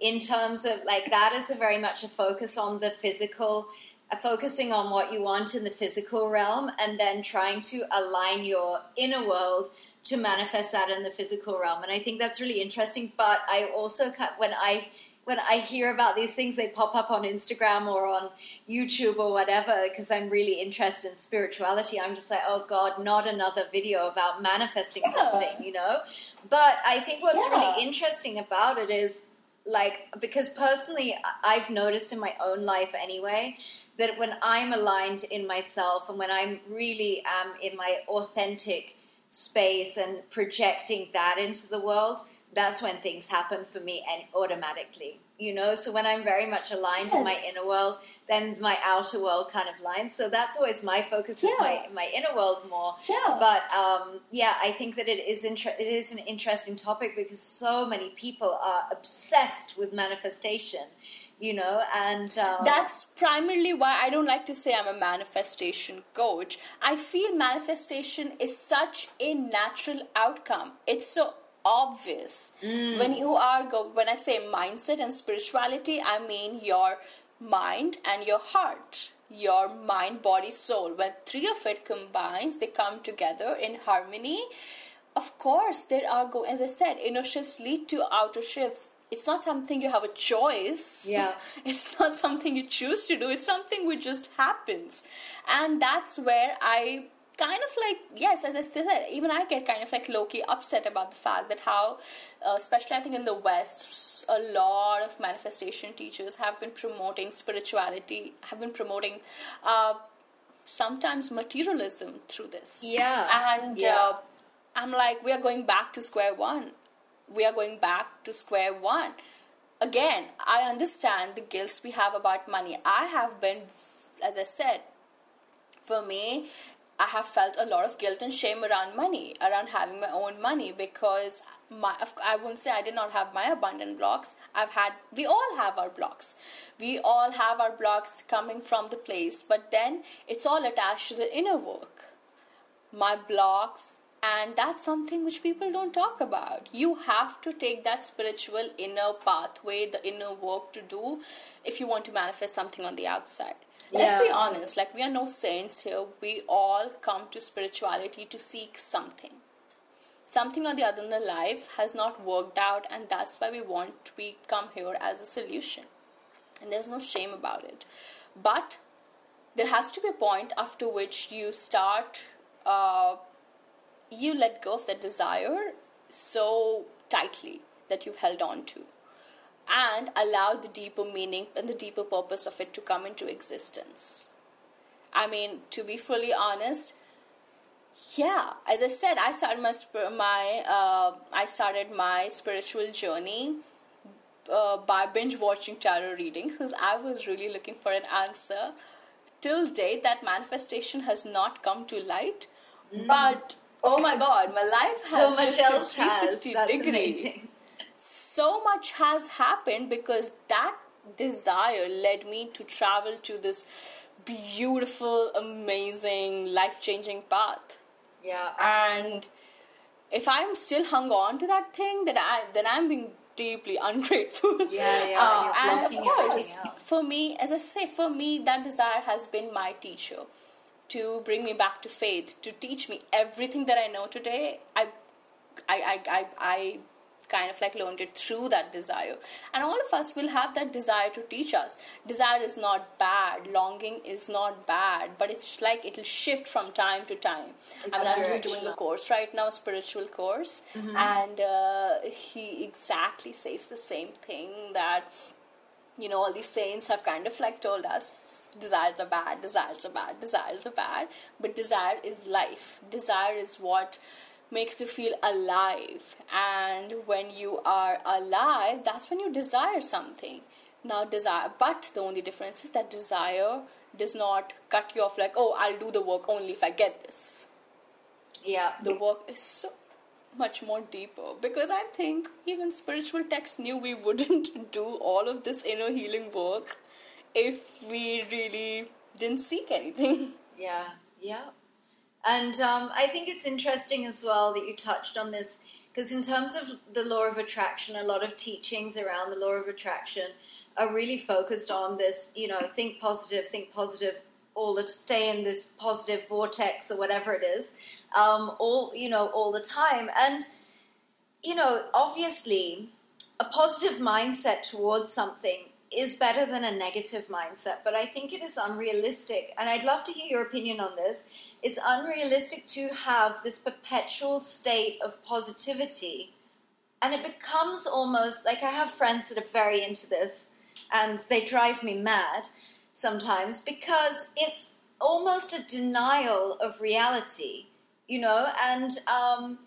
Speaker 1: in terms of like that is a very much a focus on the physical uh, focusing on what you want in the physical realm and then trying to align your inner world to manifest that in the physical realm and i think that's really interesting but i also when i when i hear about these things they pop up on instagram or on youtube or whatever because i'm really interested in spirituality i'm just like oh god not another video about manifesting yeah. something you know but i think what's yeah. really interesting about it is like because personally i've noticed in my own life anyway that when I'm aligned in myself and when I'm really am in my authentic space and projecting that into the world, that's when things happen for me and automatically. You know, so when I'm very much aligned yes. in my inner world, then my outer world kind of lines. So that's always my focus yeah. is my my inner world more.
Speaker 2: Yeah.
Speaker 1: But um, yeah, I think that it is inter- it is an interesting topic because so many people are obsessed with manifestation you know and um,
Speaker 2: that's primarily why i don't like to say i'm a manifestation coach. I feel manifestation is such a natural outcome. It's so obvious. Mm. when you are go when i say mindset and spirituality i mean your mind and your heart your mind body soul. When three of it combines they come together in harmony. Of course there are go as i said inner shifts lead to outer shifts it's not something you have a choice.
Speaker 1: Yeah.
Speaker 2: It's not something you choose to do. It's something which just happens. And that's where I kind of like, yes, as I said, even I get kind of like low key upset about the fact that how, uh, especially I think in the West, a lot of manifestation teachers have been promoting spirituality, have been promoting. Uh, sometimes materialism through this.
Speaker 1: Yeah.
Speaker 2: And
Speaker 1: yeah.
Speaker 2: Uh, I'm like, we are going back to square one we are going back to square one. Again, I understand the guilt we have about money. I have been, as I said, for me, I have felt a lot of guilt and shame around money, around having my own money because my I wouldn't say I did not have my abundant blocks. I've had we all have our blocks. We all have our blocks coming from the place, but then it's all attached to the inner work. My blocks and that's something which people don't talk about. You have to take that spiritual inner pathway the inner work to do if you want to manifest something on the outside. Yeah. let's be honest like we are no saints here. We all come to spirituality to seek something. Something or the other in the life has not worked out and that's why we want we come here as a solution. And there's no shame about it. But there has to be a point after which you start uh, you let go of that desire so tightly that you've held on to and allow the deeper meaning and the deeper purpose of it to come into existence. I mean, to be fully honest, yeah, as I said, I started my my uh, I started my spiritual journey uh, by binge watching tarot readings because I was really looking for an answer. Till date, that manifestation has not come to light, mm. but oh my god, my life has
Speaker 1: so much else 360
Speaker 2: has. degree. Amazing. So much has happened because that desire led me to travel to this beautiful, amazing, life changing path.
Speaker 1: Yeah.
Speaker 2: And if I'm still hung on to that thing, then I then I'm being deeply ungrateful.
Speaker 1: Yeah, yeah. Uh,
Speaker 2: and of course, for me, as I say, for me, that desire has been my teacher to bring me back to faith, to teach me everything that I know today. I, I, I, I, I kind of like learned it through that desire. And all of us will have that desire to teach us. Desire is not bad, longing is not bad, but it's like it'll shift from time to time. I mean, I'm just doing a course right now, a spiritual course, mm-hmm. and uh, he exactly says the same thing that, you know, all these saints have kind of like told us desires are bad, desires are bad, desires are bad, but desire is life. Desire is what makes you feel alive. And when you are alive, that's when you desire something. Now, desire, but the only difference is that desire does not cut you off like, oh, I'll do the work only if I get this.
Speaker 1: Yeah.
Speaker 2: The work is so much more deeper because I think even spiritual texts knew we wouldn't do all of this inner healing work if we really didn't seek anything.
Speaker 1: Yeah, yeah. And um, I think it's interesting as well that you touched on this because, in terms of the law of attraction, a lot of teachings around the law of attraction are really focused on this, you know, think positive, think positive, all the stay in this positive vortex or whatever it is, um, all, you know, all the time. And, you know, obviously, a positive mindset towards something is better than a negative mindset, but I think it is unrealistic. And I'd love to hear your opinion on this. It's unrealistic to have this perpetual state of positivity. And it becomes almost like I have friends that are very into this, and they drive me mad sometimes because it's almost a denial of reality, you know, and um,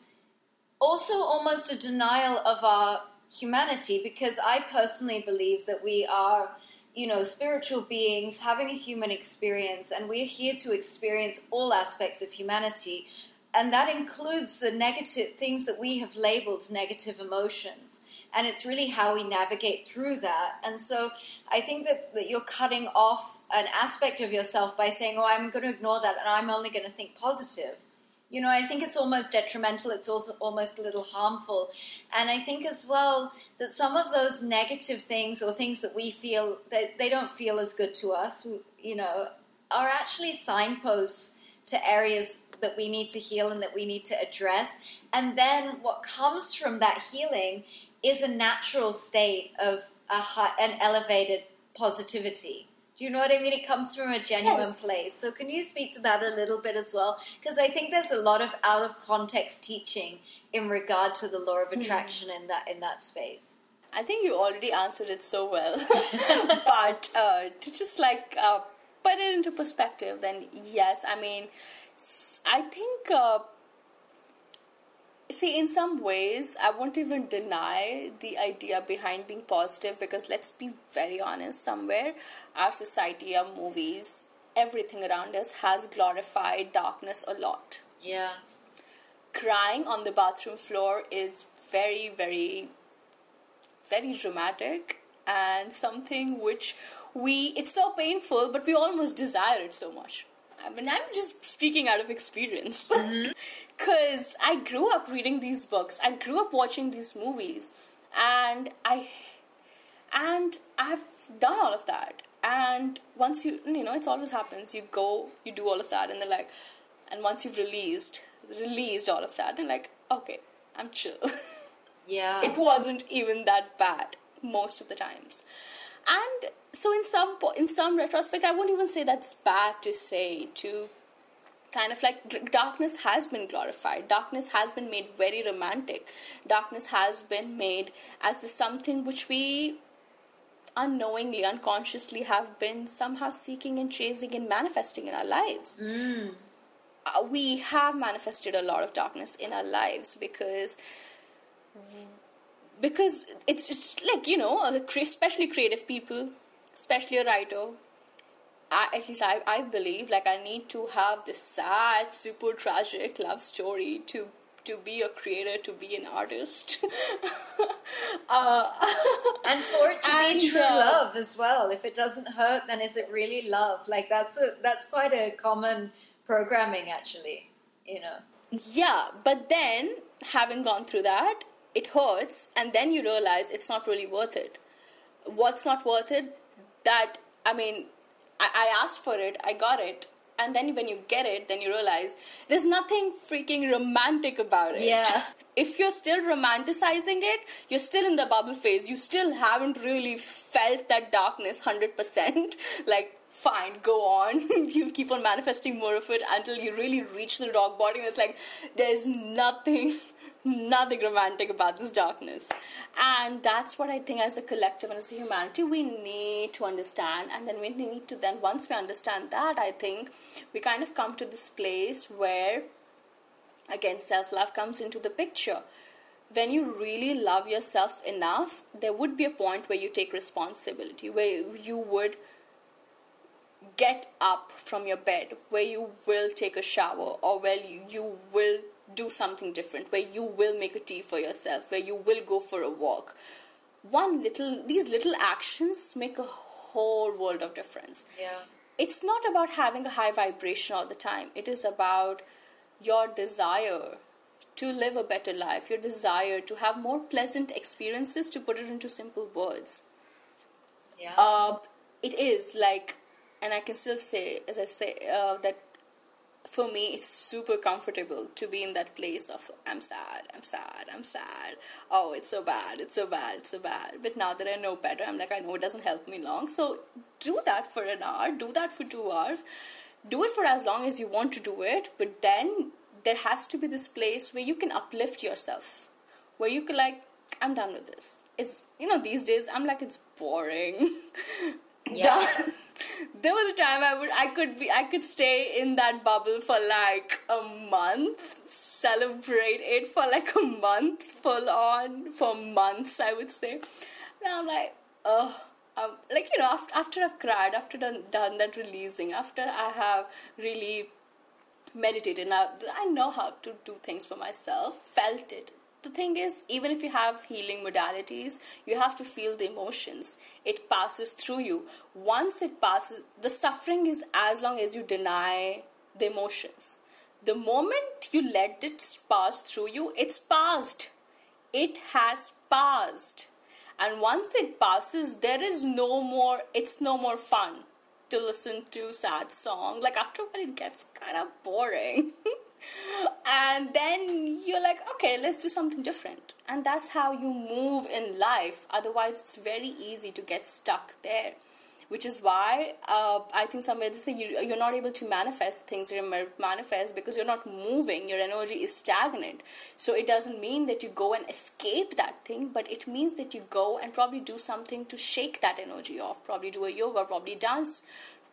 Speaker 1: also almost a denial of our humanity because I personally believe that we are, you know, spiritual beings having a human experience and we're here to experience all aspects of humanity. And that includes the negative things that we have labeled negative emotions. And it's really how we navigate through that. And so I think that, that you're cutting off an aspect of yourself by saying, oh, I'm going to ignore that and I'm only going to think positive you know, I think it's almost detrimental. It's also almost a little harmful. And I think as well that some of those negative things or things that we feel that they don't feel as good to us, you know, are actually signposts to areas that we need to heal and that we need to address. And then what comes from that healing is a natural state of a high, an elevated positivity. Do you know what I mean? It comes from a genuine yes. place. So, can you speak to that a little bit as well? Because I think there's a lot of out of context teaching in regard to the law of hmm. attraction mm. in that in that space.
Speaker 2: I think you already answered it so well, but uh, to just like uh, put it into perspective, then yes, I mean, I think. Uh, see in some ways i won't even deny the idea behind being positive because let's be very honest somewhere our society our movies everything around us has glorified darkness a lot.
Speaker 1: Yeah.
Speaker 2: Crying on the bathroom floor is very very very dramatic and something which we it's so painful but we almost desire it so much. I mean, I'm just speaking out of experience. Mm-hmm because I grew up reading these books. I grew up watching these movies, and I and I've done all of that. And once you you know, it always happens. You go, you do all of that, and then like, and once you've released released all of that, then like, okay, I'm chill.
Speaker 1: Yeah.
Speaker 2: it wasn't even that bad most of the times. And so in some in some retrospect, I won't even say that's bad to say to kind of like darkness has been glorified. Darkness has been made very romantic. Darkness has been made as the something which we unknowingly unconsciously have been somehow seeking and chasing and manifesting in our lives.
Speaker 1: Mm.
Speaker 2: uh, we have manifested a lot of darkness in our lives because because it's, it's like you know especially creative people especially a writer I, at least I, I believe like I need to have this sad, super tragic love story to to be a creator, to be an artist,
Speaker 1: uh, and for it to and, be true uh, love as well. If it doesn't hurt, then is it really love? Like that's a that's quite a common programming, actually. You know.
Speaker 2: Yeah, but then having gone through that, it hurts, and then you realize it's not really worth it. What's not worth it? That I mean, I, I asked for it, I got it, and then when you get it then you realize there's nothing freaking romantic about it.
Speaker 1: Yeah.
Speaker 2: if you're still romanticizing it you're still in the bubble phase. You still haven't really felt that darkness 100% like fine go on. You keep on manifesting more of it until you really reach the rock bottom. It's like there's nothing nothing romantic about this darkness. And that's what I think as a collective and as a humanity we need to understand. And then we need to then once we understand that, I think we kind of come to this place where again self love comes into the picture. When you really love yourself enough, there would be a point where you take responsibility, where you would get up from your bed, where you will take a shower, or where you, you will do something different, where you will make a tea for yourself, where you will go for a walk. One little, these little actions make a whole world of difference.
Speaker 1: Yeah.
Speaker 2: It's not about having a high vibration all the time, it is about your desire to live a better life, your desire to have more pleasant experiences, to put it into simple words.
Speaker 1: Yeah.
Speaker 2: Uh, it is like, and I can still say, as I say, uh, that for me it's super comfortable to be in that place of I'm sad, I'm sad, I'm sad. Oh, it's so bad, it's so bad, it's so bad. But now that I know better, I'm like, I know it doesn't help me long. So do that for an hour, do that for two hours, do it for as long as you want to do it. But then there has to be this place where you can uplift yourself, where you can like, I'm done with this. It's you know these days I'm like it's boring.
Speaker 1: Yeah.
Speaker 2: There was a time I would I could be I could stay in that bubble for like a month, celebrate it for like a month, full on for months I would say. Now I'm like, oh, um, like you know after, after I've cried, after done done that releasing, after I have really meditated now I know how to do things for myself, felt it, the thing is, even if you have healing modalities, you have to feel the emotions. It passes through you. Once it passes, the suffering is as long as you deny the emotions. The moment you let it pass through you, it's passed. It has passed. And once it passes, there is no more, it's no more fun to listen to sad song. Like after a while, it gets kind of boring. and then you're like okay let's do something different and that's how you move in life otherwise it's very easy to get stuck there which is why uh, I think somewhere they say you, you're not able to manifest things you manifest because you're not moving. Your energy is stagnant. So it doesn't mean that you go and escape that thing, but it means that you go and probably do something to shake that energy off. Probably do a yoga, probably dance.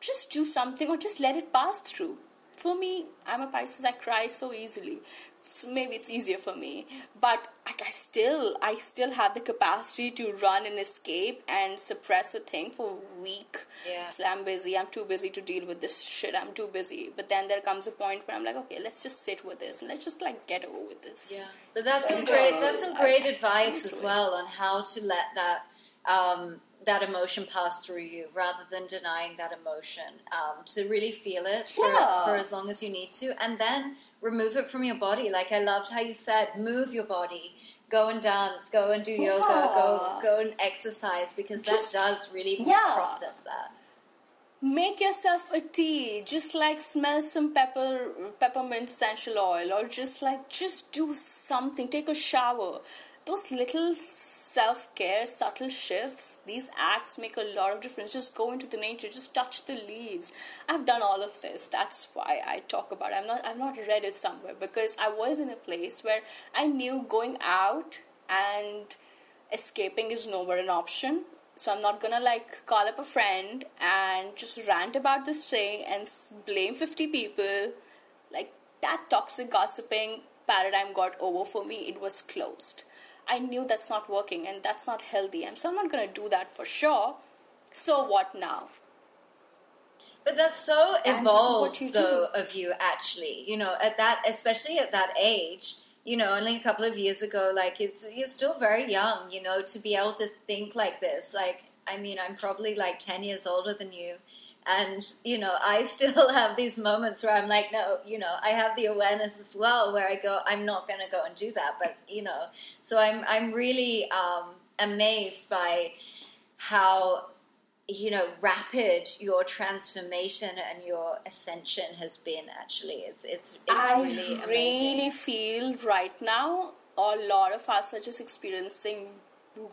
Speaker 2: Just do something or just let it pass through for me, I'm a Pisces. I cry so easily. So maybe it's easier for me, but I, I still, I still have the capacity to run and escape and suppress a thing for a week.
Speaker 1: Yeah.
Speaker 2: So I'm busy. I'm too busy to deal with this shit. I'm too busy. But then there comes a point where I'm like, okay, let's just sit with this and let's just like get over with this.
Speaker 1: Yeah, but that's some great. That's some great advice as well on how to let that um, that emotion pass through you rather than denying that emotion. Um, to really feel it for,
Speaker 2: Yeah.
Speaker 1: for as long as you need to, and then remove it from your body. Like I loved how you said, move your body. Go and dance. Go and do yoga. Go go and exercise because
Speaker 2: Just-
Speaker 1: that does really
Speaker 2: Yeah.
Speaker 1: process that.
Speaker 2: make yourself a tea just like smell some pepper peppermint essential oil or just like just do something take a shower those little self-care subtle shifts these acts make a lot of difference just go into the nature just touch the leaves i've done all of this that's why i talk about it. i'm not i've not read it somewhere because i was in a place where i knew going out and escaping is nowhere an option. So I'm not gonna like call up a friend and just rant about this thing and blame 50 people. Like that toxic gossiping paradigm got over for me. It was closed. I knew that's not working and that's not healthy. And so I'm not gonna do that for sure. So what now?
Speaker 1: But that's so
Speaker 2: And this is what
Speaker 1: evolved, though, of you actually. You know, at that, especially at that age. You know, only a couple of years ago, like it's you're still very young. You know, to be able to think like this. Like, I mean, I'm probably like ten years older than you, and you know, I still have these moments where I'm like, no, you know, I have the awareness as well, where I go, I'm not going to go and do that. But you know, so I'm I'm really um, amazed by how you know rapid your transformation and your ascension has been actually it's it's it's
Speaker 2: I
Speaker 1: really amazing.
Speaker 2: really feel right now a lot of us are just experiencing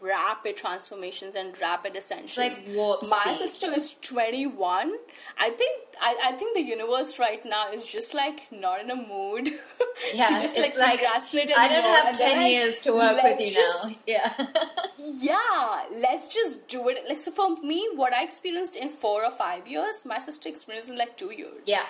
Speaker 2: rapid transformations and rapid ascensions.
Speaker 1: like warp
Speaker 2: My
Speaker 1: speed.
Speaker 2: sister is 21. I think I, I think the universe right now is just like not in a mood
Speaker 1: yeah
Speaker 2: to just
Speaker 1: it's
Speaker 2: like,
Speaker 1: like
Speaker 2: procrastinate
Speaker 1: i don't
Speaker 2: anymore.
Speaker 1: have
Speaker 2: And they're
Speaker 1: 10
Speaker 2: like,
Speaker 1: years to work with you
Speaker 2: just
Speaker 1: now yeah
Speaker 2: yeah, let's just do it. Like so, for me, what I experienced in four or five years, my sister experienced in like two years.
Speaker 1: yeah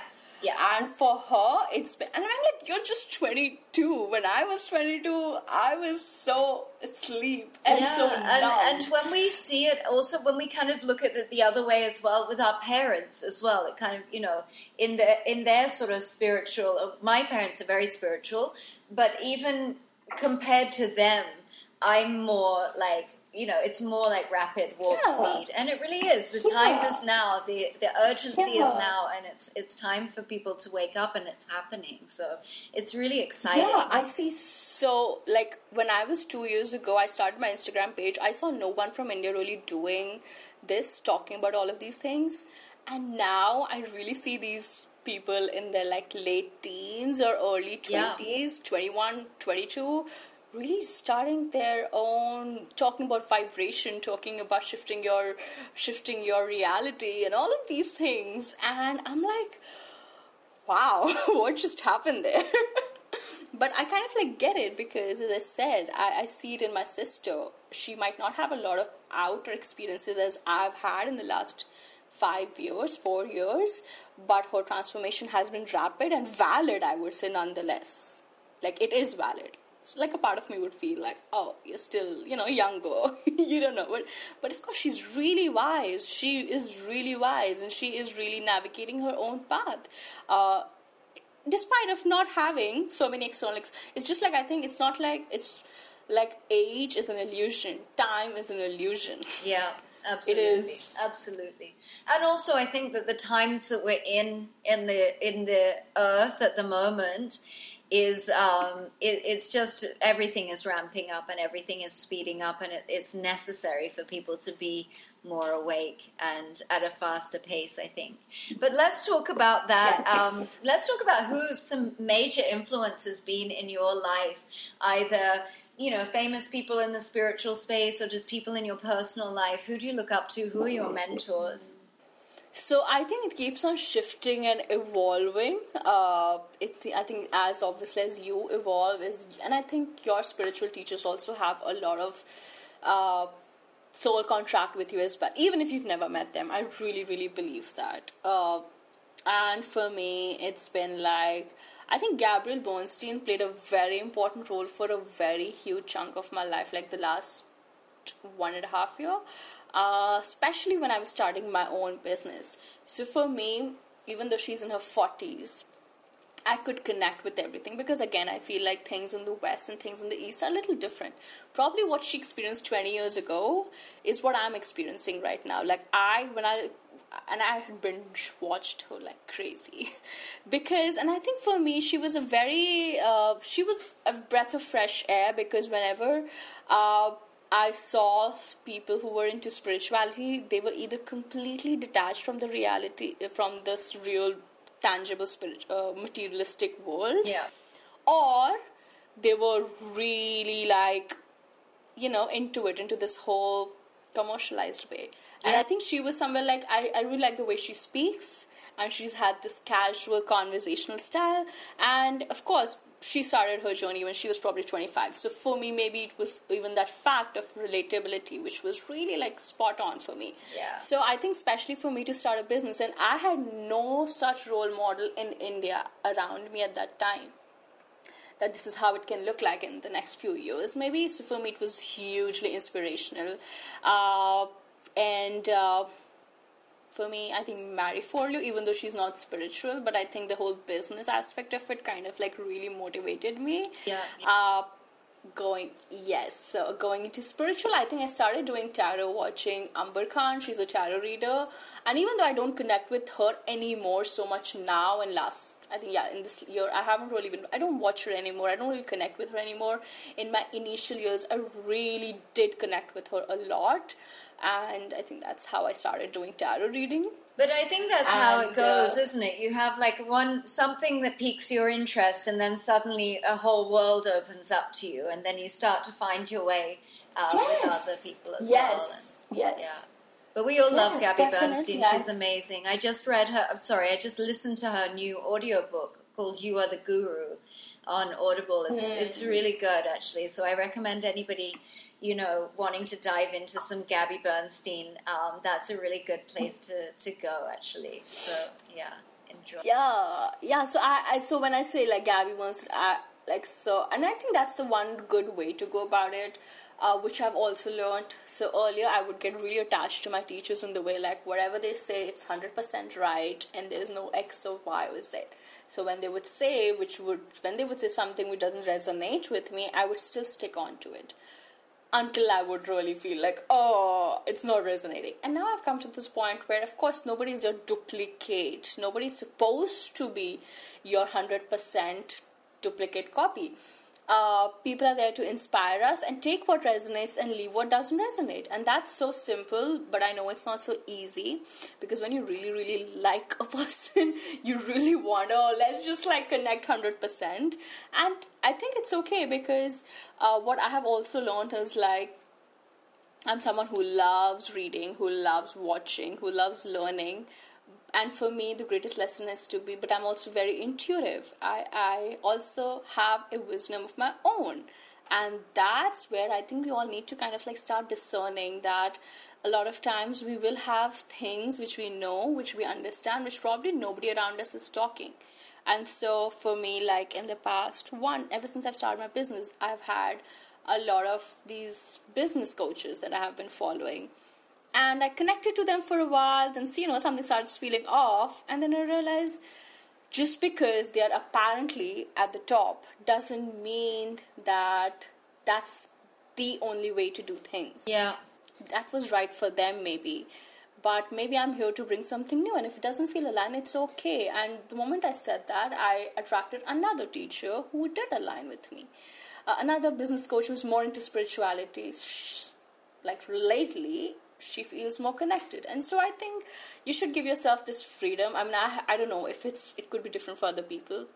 Speaker 1: yeah
Speaker 2: And for her, it's been, and I'm like, you're just 22. When I was 22, I was so asleep and so numb.
Speaker 1: and, and when we see it also when we kind of look at it the other way as well with our parents as well it kind of you know in their in their sort of spiritual uh, my parents are very spiritual but even compared to them i'm more like you know it's more like rapid walk
Speaker 2: Yeah.
Speaker 1: speed and it really is the time is now the the urgency
Speaker 2: Yeah.
Speaker 1: is now and it's it's time for people to wake up and it's happening so it's really exciting
Speaker 2: Yeah, I see so like when I was two years ago, I started my Instagram page. I saw no one from India really doing this, talking about all of these things, and now I really see these people in their like late teens or early
Speaker 1: Yeah.
Speaker 2: 20s, 21, 22 really starting their own talking about vibration talking about shifting your shifting your reality and all of these things and i'm like wow, what just happened there? but I kind of like get it because, as I said, I, I see it in my sister. She might not have a lot of outer experiences as I've had in the last five years, four years, but her transformation has been rapid and valid, I would say, nonetheless. Like, it is valid. Like a part of me would feel like, oh, you're still, you know, younger. you don't know. But, but of course, she's really wise. She is really wise and she is really navigating her own path. Uh, despite of not having so many external ex- it's just like i think it's not like it's like age is an illusion time is an illusion
Speaker 1: Yeah, absolutely,
Speaker 2: is-
Speaker 1: absolutely. And also, I think that the times that we're in in the in the earth at the moment is um, it, it's just everything is ramping up and everything is speeding up, and it, it's necessary for people to be more awake and at a faster pace. I think. But let's talk about that.
Speaker 2: Yes.
Speaker 1: Um, let's talk about who some major influences been in your life, either you know famous people in the spiritual space or just people in your personal life. Who do you look up to? Who are your mentors?
Speaker 2: So i think it keeps on shifting and evolving. Uh, i think as obviously as you evolve is and i think your spiritual teachers also have a lot of uh, soul contract with you as well even if you've never met them. I really really believe that. Uh, and for me it's been like i think Gabrielle Bernstein played a very important role for a very huge chunk of my life like the last one and a half year uh, especially when i was starting my own business so for me even though she's in her 40s I could connect with everything because again I feel like things in the west and things in the east are a little different. Probably what she experienced 20 years ago is what I'm experiencing right now. Like I when I and I had binge watched her like crazy because and I think for me she was a very uh, she was a breath of fresh air because whenever uh, I saw people who were into spirituality. They were either completely detached from the reality from this real tangible spirit uh, materialistic world
Speaker 1: Yeah,
Speaker 2: or they were really like you know into it into this whole commercialized way. And i think she was somewhere like I, I really like the way she speaks and she's had this casual conversational style. And of course she started her journey when she was probably 25 so for me maybe it was even that fact of relatability which was really like spot on for me.
Speaker 1: Yeah.
Speaker 2: so i think especially for me to start a business and i had no such role model in india around me at that time that this is how it can look like in the next few years maybe. So for me it was hugely inspirational. Uh, and uh, for me i think Marie Forleo even though she's not spiritual but i think the whole business aspect of it kind of like really motivated me.
Speaker 1: Yeah.
Speaker 2: uh, going yes so going into spiritual i think i started doing tarot watching amber khan. She's a tarot reader. And even though i don't connect with her anymore so much now and last i think yeah in this year i haven't really been i don't watch her anymore. I don't really connect with her anymore. In my initial years i really did connect with her a lot and I think that's how I started doing tarot reading.
Speaker 1: But I think that's how it goes,
Speaker 2: uh,
Speaker 1: isn't it? You have like one something that piques your interest, and then suddenly a whole world opens up to you, and then you start to find your way out with other people as
Speaker 2: Yes.
Speaker 1: well. And,
Speaker 2: Yes.
Speaker 1: yeah. But we all love Gabby
Speaker 2: definitely.
Speaker 1: Bernstein.
Speaker 2: I-
Speaker 1: She's amazing. I just read her. I'm sorry, I just listened to her new audiobook called "You Are the Guru" on Audible. It's
Speaker 2: Mm.
Speaker 1: it's really good actually. So I recommend anybody, you know, wanting to dive into some Gabby Bernstein. Um, that's a really good place to to go actually. So yeah, enjoy.
Speaker 2: Yeah, yeah. So I, I so when I say like Gabby wants, I, like so, and I think that's the one good way to go about it. Uh, which I've also learned. So earlier, I would get really attached to my teachers in the way like whatever they say, it's hundred percent right, and there's no X or Y with it. So when they would say, which would when they would say something which doesn't resonate with me, I would still stick on to it until I would really feel like, oh, it's not resonating. And now I've come to this point where, of course, nobody's your duplicate. Nobody's supposed to be your 100% duplicate copy. Uh, people are there to inspire us and take what resonates and leave what doesn't resonate. And that's so simple, but I know it's not so easy because when you really, really like a person, you really want to, let's just like connect 100%. And I think it's okay because uh, what I have also learned is like, I'm someone who loves reading, who loves watching, who loves learning. And for me, the greatest lesson is to be, but I'm also very intuitive. I, I also have a wisdom of my own. And that's where I think we all need to kind of like start discerning that a lot of times we will have things which we know, which we understand, which probably nobody around us is talking. And so for me, like in the past, one, ever since I've started my business, I've had a lot of these business coaches that I have been following. And I connected to them for a while, then you know, something starts feeling off, and then I realized just because they are apparently at the top doesn't mean that that's the only way to do things.
Speaker 1: Yeah.
Speaker 2: that was right for them maybe. But maybe i'm here to bring something new and if it doesn't feel aligned it's okay. And the moment i said that i attracted another teacher who did align with me. Uh, another business coach who's more into spirituality like lately she feels more connected and so i think you should give yourself this freedom i mean i, I don't know if it's it could be different for other people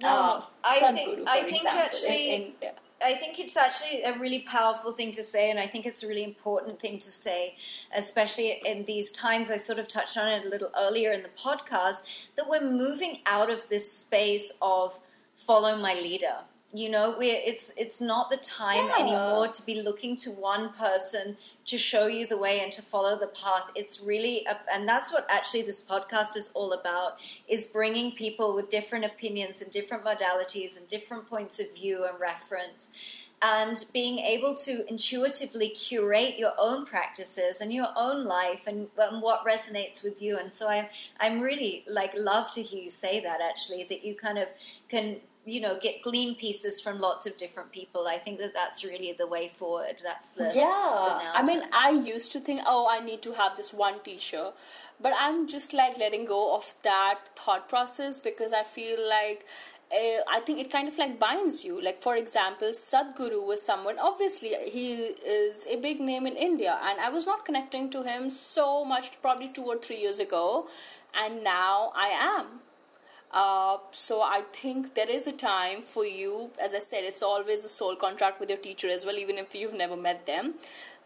Speaker 1: No,
Speaker 2: Uh,
Speaker 1: I
Speaker 2: Sadhguru,
Speaker 1: think I think
Speaker 2: example, in
Speaker 1: actually
Speaker 2: India.
Speaker 1: I think it's actually a really powerful thing to say, and I think it's a really important thing to say, especially in these times. I sort of touched on it a little earlier in the podcast that we're moving out of this space of follow my leader. You know, we're it's it's not the time
Speaker 2: Yeah.
Speaker 1: anymore to be looking to one person to show you the way and to follow the path. It's really, a, and that's what actually this podcast is all about: is bringing people with different opinions and different modalities and different points of view and reference, and being able to intuitively curate your own practices and your own life and, and what resonates with you. And so I, I'm really like love to hear you say that actually that you kind of can you know get glean pieces from lots of different people. I think that that's really the way forward. That's the
Speaker 2: yeah
Speaker 1: the
Speaker 2: i mean i used to think oh i need to have this one t-shirt but i'm just like letting go of that thought process because i feel like uh, I think it kind of like binds you. Like, for example, Sadhguru was someone, obviously, he is a big name in India, and I was not connecting to him so much probably two or three years ago, and now I am. Uh, so I think there is a time for you. As I said, it's always a soul contract with your teacher as well, even if you've never met them.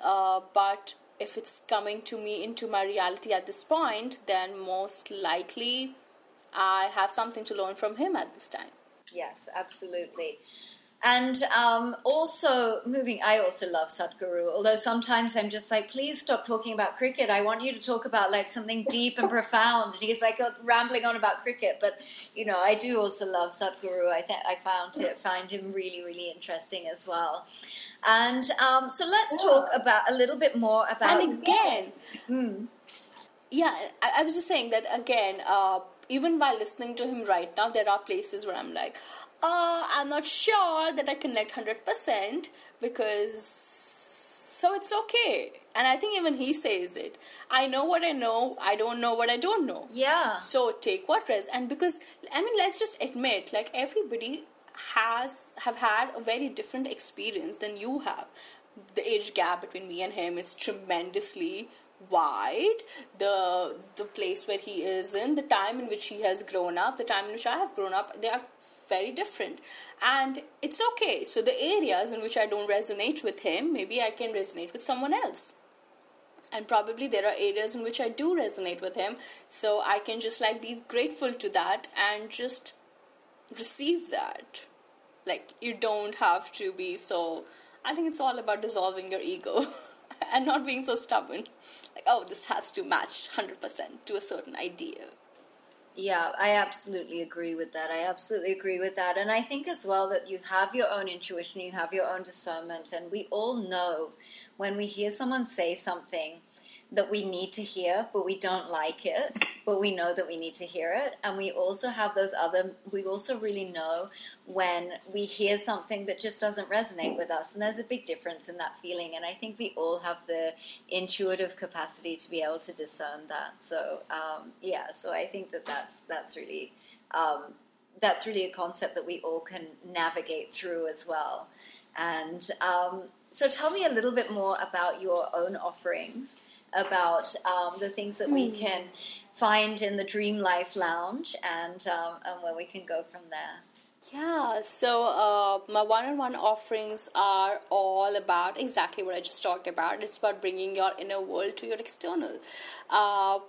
Speaker 2: Uh, but if it's coming to me into my reality at this point, then most likely I have something to learn from him at this time.
Speaker 1: Yes, absolutely. And um, also, moving, I also love Sadhguru, although sometimes I'm just like, please stop talking about cricket. I want you to talk about like something deep and profound. And he's like uh, rambling on about cricket. But, you know, I do also love Sadhguru. I, th- I found, it, find him really, really interesting as well. And um, so let's talk about a little bit more about.
Speaker 2: And again,
Speaker 1: Mm,
Speaker 2: yeah, I, I was just saying that again, uh, even while listening to him right now, there are places where I'm like, uh, I'm not sure that I connect 100% because so it's okay. And I think even he says it. I know what I know, I don't know what I don't know.
Speaker 1: yeah.
Speaker 2: So take what res and because I mean let's just admit like everybody has have had a very different experience than you have. the age gap between me and him is tremendously wide the the place where he is in the time in which he has grown up the time in which i have grown up they are very different. And it's okay. So the areas in which i don't resonate with him maybe i can resonate with someone else. And probably there are areas in which i do resonate with him. So i can just like be grateful to that and just receive that. Like you don't have to be so i think it's all about dissolving your ego and not being so stubborn. Like oh this has to match 100% to a certain idea
Speaker 1: yeah, I absolutely agree with that. I absolutely agree with that. And I think as well that you have your own intuition, you have your own discernment, and we all know when we hear someone say something that we need to hear, but we don't like it, but we know that we need to hear it. And we also have those other, we also really know when we hear something that just doesn't resonate with us. And there's a big difference in that feeling. And I think we all have the intuitive capacity to be able to discern that. So, um, yeah, so I think that that's, that's really, um, that's really a concept that we all can navigate through as well. And um, so, tell me a little bit more about your own offerings about um, the things that mm. we hmm. can find in the Dream Life Lounge and, um, and where we can go from there.
Speaker 2: Yeah, so uh, my one on one offerings are all about exactly what I just talked about. It's about bringing your inner world to your external. Uh,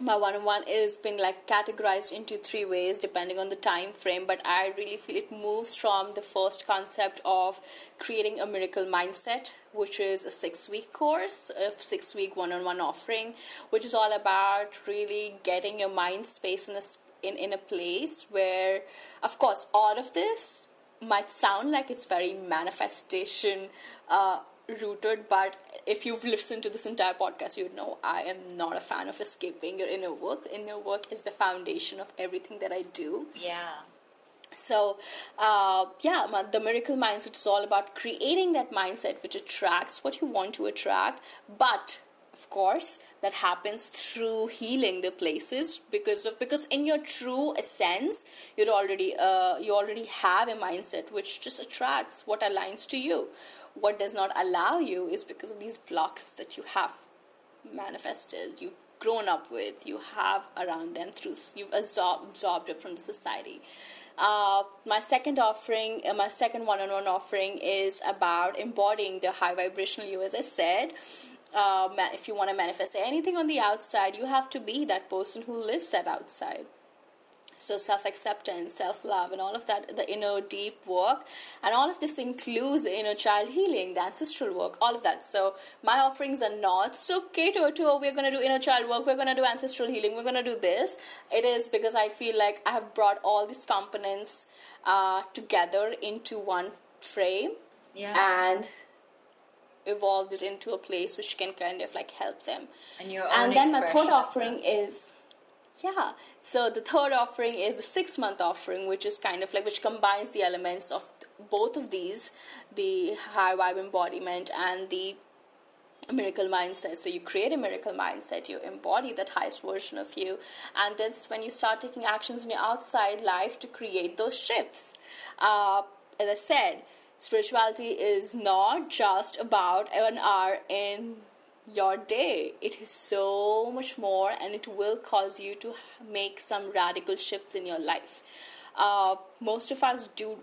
Speaker 2: my one-on-one is been like categorized into three ways depending on the time frame but i really feel it moves from the first concept of creating a miracle mindset which is a six week course a six week one-on-one offering which is all about really getting your mind space in a in, in a place where of course all of this might sound like it's very manifestation uh, rooted, but if you've listened to this entire podcast, you'd know I am not a fan of escaping your inner work. Inner work is the foundation of everything that I do.
Speaker 1: Yeah.
Speaker 2: So, uh, yeah, the miracle mindset is all about creating that mindset which attracts what you want to attract, but of course, that happens through healing the places because of because in your true essence, you're already uh, you already have a mindset which just attracts what aligns to you what does not allow you is because of these blocks that you have manifested, you've grown up with, you have around them through, you've absorbed, absorbed it from the society. Uh, my second offering, uh, my second one-on-one offering is about embodying the high vibrational you. As I said, uh, if you want to manifest anything on the outside, you have to be that person who lives that outside so self acceptance, self love, and all of that, the inner deep work, and all of this includes the inner child healing, the ancestral work, all of that. So my offerings are not so catered to oh, we're going to do inner child work, we're going to do ancestral healing, we're going to do this. It is because I feel like I have brought all these components uh, together into one frame
Speaker 1: yeah.
Speaker 2: and evolved it into a place which can kind of like help them.
Speaker 1: And, your
Speaker 2: and then my third offering is yeah so the third offering is the six month offering, which is kind of like which combines the elements of both of these, the high vibe embodiment and the miracle mindset. So you create a miracle mindset, you embody that highest version of you, and that's when you start taking actions in your outside life to create those shifts. Uh, as I said, spirituality is not just about an hour in your day. It is so much more, and it will cause you to make some radical shifts in your life. Uh, most of us do,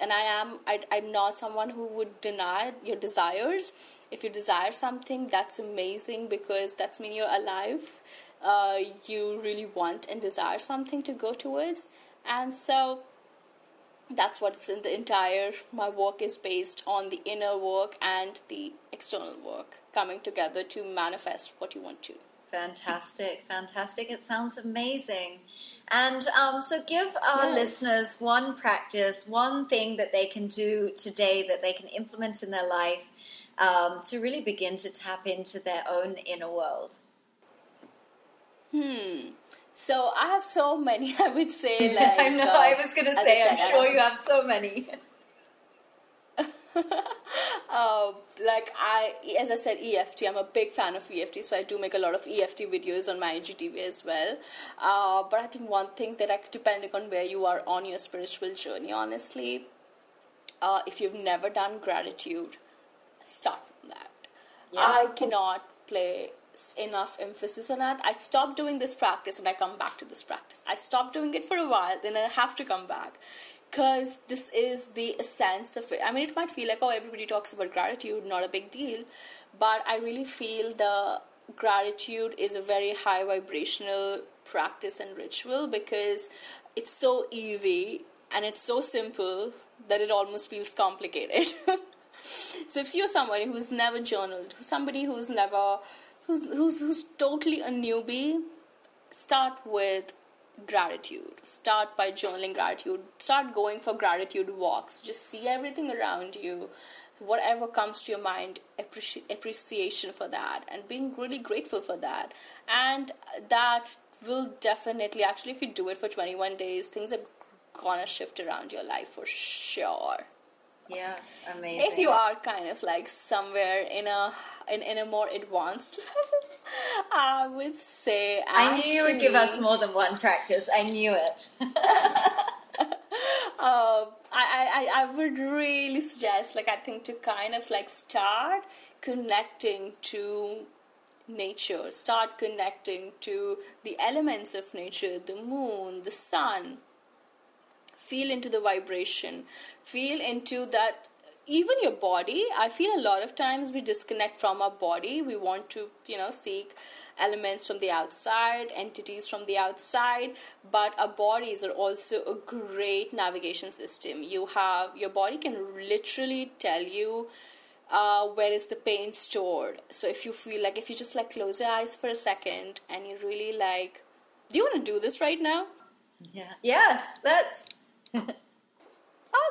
Speaker 2: and I am. I, I'm not someone who would deny your desires. If you desire something, that's amazing because that's mean you're alive. Uh, you really want and desire something to go towards, and so that's what's in the entire my work is based on the inner work and the external work coming together to manifest what you want to.
Speaker 1: Fantastic fantastic. It sounds amazing. And um, so give our yes. listeners one practice one thing that they can do today that they can implement in their life um, to really begin to tap into their own inner world.
Speaker 2: Hmm so I have so many. I would say like
Speaker 1: I know. Uh, I was gonna say. I'm sure you have so many.
Speaker 2: uh, like I, as I said, EFT. I'm a big fan of EFT, so I do make a lot of EFT videos on my IGTV as well. Uh, but I think one thing that, I, depending on where you are on your spiritual journey, honestly, uh, if you've never done gratitude, start from that.
Speaker 1: Yeah.
Speaker 2: I cannot play enough emphasis on that. I stop doing this practice and I come back to this practice. I stop doing it for a while, then I have to come back. Because this is the essence of it. I mean, it might feel like, oh, everybody talks about gratitude, not a big deal. But I really feel the gratitude is a very high vibrational practice and ritual because it's so easy and it's so simple that it almost feels complicated. so if you're somebody who's never journaled, somebody who's never who's, who's, who's totally a newbie, start with gratitude. Start by journaling gratitude. Start going for gratitude walks. Just see everything around you. Whatever comes to your mind, appreci- appreciation for that, and being really grateful for that. And that will definitely, actually, if you do it for 21 days, things are gonna shift around your life for sure.
Speaker 1: Yeah, amazing.
Speaker 2: If you are kind of like somewhere in a in, in a more advanced level, I would say
Speaker 1: I knew you would give us more than one practice. I knew it.
Speaker 2: uh, I, I, I would really suggest, like, I think to kind of like start connecting to nature, start connecting to the elements of nature, the moon, the sun. Feel into the vibration, feel into that. Even your body, I feel a lot of times we disconnect from our body. We want to, you know, seek elements from the outside, entities from the outside, but our bodies are also a great navigation system. You have your body can literally tell you uh, where is the pain stored. So if you feel like if you just like close your eyes for a second and you really like, do you want to do this right now?
Speaker 1: Yeah. Yes, let's.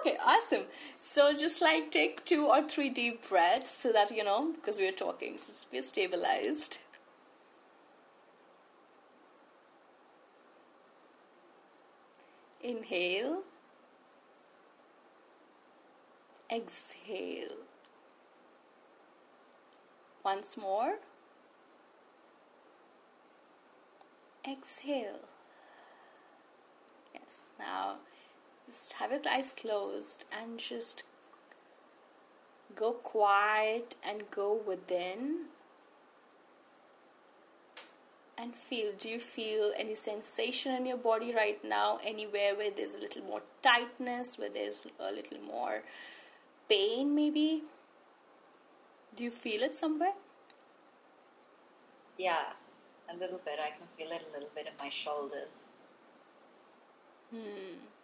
Speaker 2: Okay, awesome. So just like take two or three deep breaths so that you know because we're talking, so be stabilized. Inhale. Exhale. Once more. Exhale. Yes, now just have your eyes closed and just go quiet and go within. And feel do you feel any sensation in your body right now? Anywhere where there's a little more tightness where there's a little more pain maybe? Do you feel it somewhere?
Speaker 1: Yeah, a little bit. I can feel it a little bit in my shoulders. Hmm.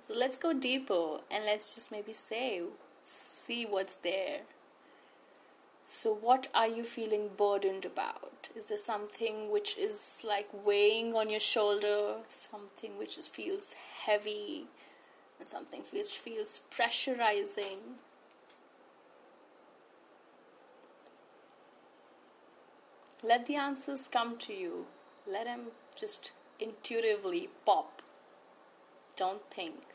Speaker 2: So let's go deeper and let's just maybe say, see what's there. So, what are you feeling burdened about? Is there something which is like weighing on your shoulder, something which feels heavy, and something which feels pressurizing? Let the answers come to you. Let them just intuitively pop. Don't think.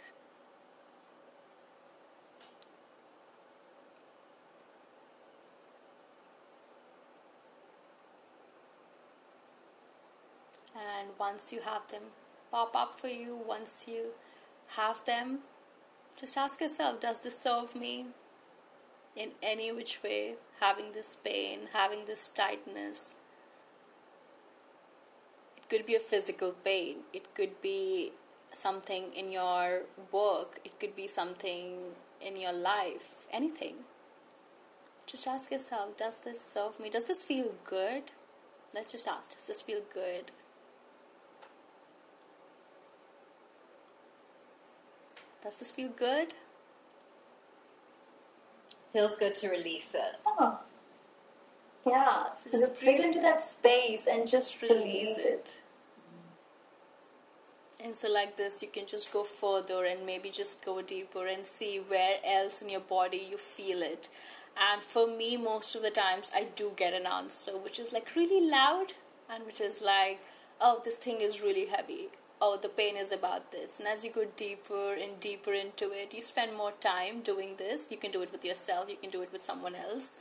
Speaker 2: And once you have them pop up for you, once you have them, just ask yourself Does this serve me in any which way? Having this pain, having this tightness. It could be a physical pain, it could be something in your work, it could be something in your life, anything. Just ask yourself Does this serve me? Does this feel good? Let's just ask Does this feel good? Does this feel good?
Speaker 1: Feels good to release it.
Speaker 2: Oh. Yeah, so just breathe into that space and just release it. And so, like this, you can just go further and maybe just go deeper and see where else in your body you feel it. And for me, most of the times, I do get an answer which is like really loud and which is like, oh, this thing is really heavy. Oh, the pain is about this. And as you go deeper and deeper into it, you spend more time doing this. You can do it with yourself, you can do it with someone else.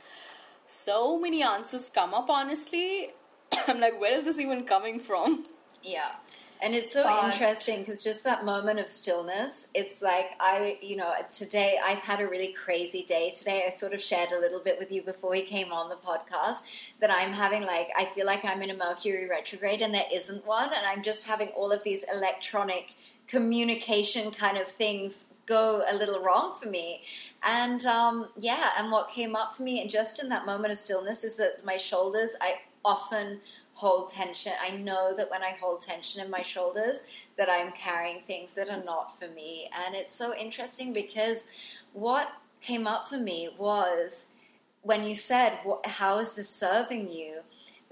Speaker 2: So many answers come up, honestly. I'm like, where is this even coming from?
Speaker 1: Yeah. And it's so interesting because just that moment of stillness, it's like I, you know, today I've had a really crazy day today. I sort of shared a little bit with you before we came on the podcast that I'm having like, I feel like I'm in a Mercury retrograde and there isn't one. And I'm just having all of these electronic communication kind of things go a little wrong for me. And um, yeah, and what came up for me, and just in that moment of stillness, is that my shoulders, I often hold tension. I know that when I hold tension in my shoulders, that I'm carrying things that are not for me. And it's so interesting because what came up for me was when you said, How is this serving you?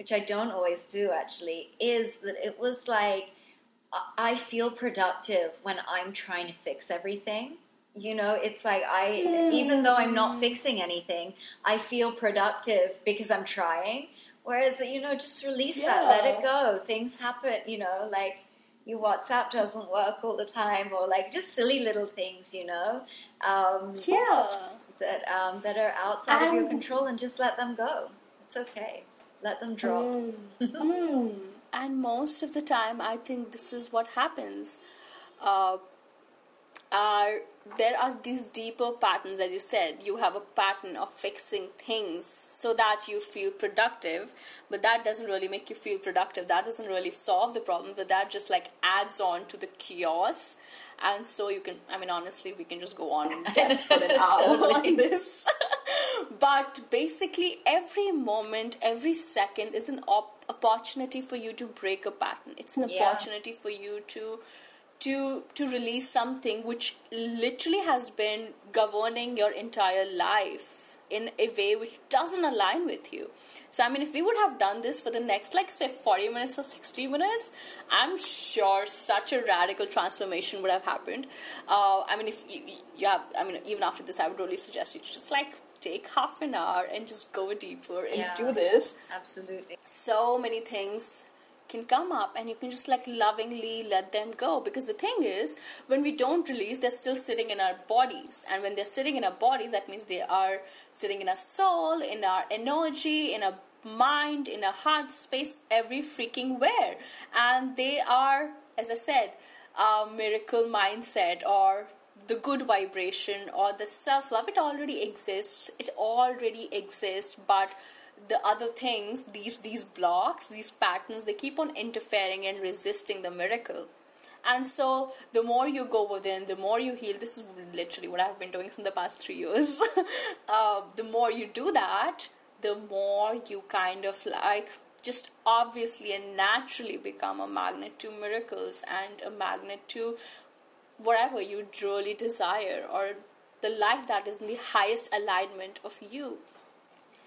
Speaker 1: which I don't always do actually, is that it was like, I feel productive when I'm trying to fix everything. You know, it's like I, even though I'm not fixing anything, I feel productive because I'm trying. Whereas, you know, just release yeah. that, let it go. Things happen, you know, like your WhatsApp doesn't work all the time, or like just silly little things, you know. Um,
Speaker 2: yeah.
Speaker 1: That um, that are outside and of your control, and just let them go. It's okay. Let them drop. Mm.
Speaker 2: mm. And most of the time, I think this is what happens. Uh, are there are these deeper patterns, as you said. You have a pattern of fixing things so that you feel productive but that doesn't really make you feel productive. That doesn't really solve the problem but that just like adds on to the chaos. And so you can i mean honestly we can just go on in depth for an hour on this. But basically every moment every second is an op- opportunity for you to break a pattern. It's an yeah. opportunity for you to to to release something which literally has been governing your entire life in a way which doesn't align with you. So, I mean, if we would have done this for the next, like, say, 40 minutes or 60 minutes, I'm sure such a radical transformation would have happened. Uh, I mean, if you, you have, I mean, even after this, I would really suggest you just, like, take half an hour and just go deeper and yeah, do this.
Speaker 1: Absolutely.
Speaker 2: So many things can come up and you can just like lovingly let them go. Because the thing is when we don't release they're still sitting in our bodies. And when they're sitting in our bodies that means they are sitting in our soul in our energy in our mind in our heart space every freaking where. And they are as i said a miracle mindset or the good vibration or the self love it already exists. It already exists but the other things, these these blocks, these patterns, they keep on interfering and resisting the miracle. And so, the more you go within, the more you heal. This is literally what I've been doing for the past three years. uh, the more you do that, the more you kind of like just obviously and naturally become a magnet to miracles and a magnet to whatever you truly desire or the life that is in the highest alignment of you.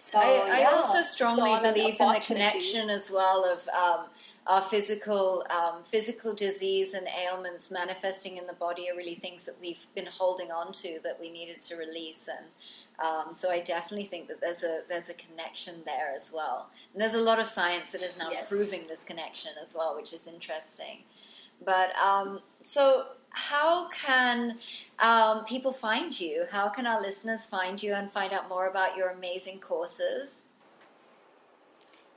Speaker 1: So I, yeah, I also strongly believe in the connection as well of um, our physical um, physical disease and ailments manifesting in the body are really things that we've been holding on to that we needed to release and. Um, so I definitely think that there's a there's a connection there as well, and there's a lot of science that is now yes. proving this connection as well, which is interesting. But um, so how can um, people find you? How can our listeners find you and find out more about your amazing courses?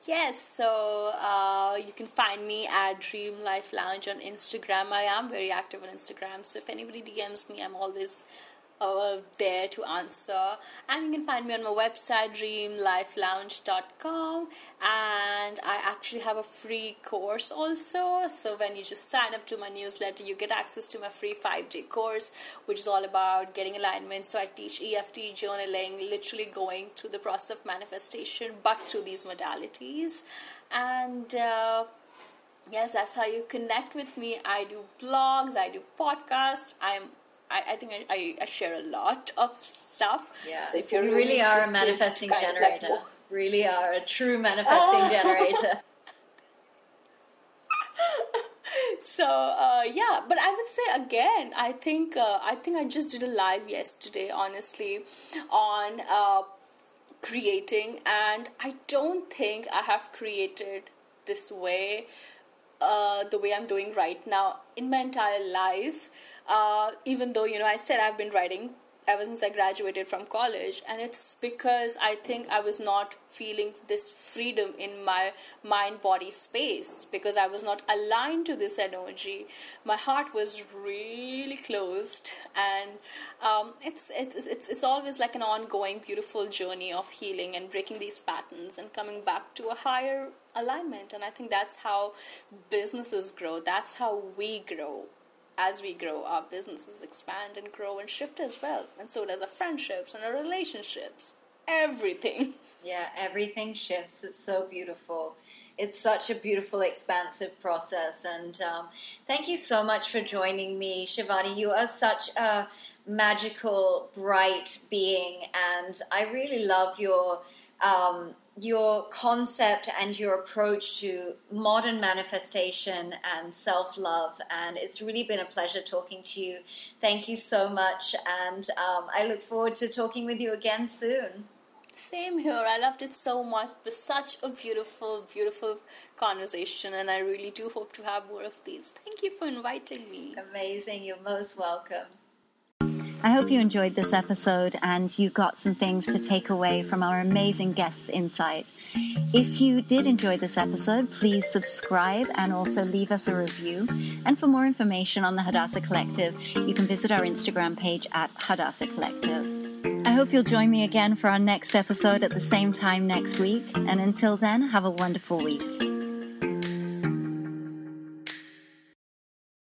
Speaker 2: Yes, so uh, you can find me at Dream Life Lounge on Instagram. I am very active on Instagram, so if anybody DMs me, I'm always uh, there to answer. And you can find me on my website, dreamlifelounge.com. And I actually have a free course also. So when you just sign up to my newsletter, you get access to my free five day course, which is all about getting alignment. So I teach EFT, journaling, literally going through the process of manifestation, but through these modalities. And uh, yes, that's how you connect with me. I do blogs, I do podcasts. I'm I, I think I, I, share a lot of stuff.
Speaker 1: Yeah. So if you're really, really are a manifesting generator. Like, really are a true manifesting oh. generator.
Speaker 2: so uh, yeah, but I would say again, I think uh, I think I just did a live yesterday, honestly, on uh, creating, and I don't think I have created this way, uh, the way I'm doing right now in my entire life uh, even though you know I said I've been writing ever since I graduated from college, and it's because I think I was not feeling this freedom in my mind body space because I was not aligned to this energy. My heart was really closed, and um, it's, it's, it's, it's always like an ongoing, beautiful journey of healing and breaking these patterns and coming back to a higher alignment. And I think that's how businesses grow, that's how we grow as we grow, our businesses expand and grow and shift as well. And so does our friendships and our relationships. Everything.
Speaker 1: Yeah, everything shifts. It's so beautiful. It's such a beautiful, expansive process. And um, thank you so much for joining me, Shivani. You are such a magical, bright being, and I really love your. Um, your concept and your approach to modern manifestation and self love. And it's really been a pleasure talking to you. Thank you so much. And um, I look forward to talking with you again soon.
Speaker 2: Same here. I loved it so much. It was such a beautiful, beautiful conversation, and I really do hope to have more of these. Thank you for inviting me.
Speaker 1: Amazing. You're most welcome. I hope you enjoyed this episode and you got some things to take away from our amazing guests' insight. If you did enjoy this episode, please subscribe and also leave us a review. And for more information on the Hadassah Collective, you can visit our Instagram page at Hadassah Collective. I hope you'll join me again for our next episode at the same time next week. And until then, have a wonderful week.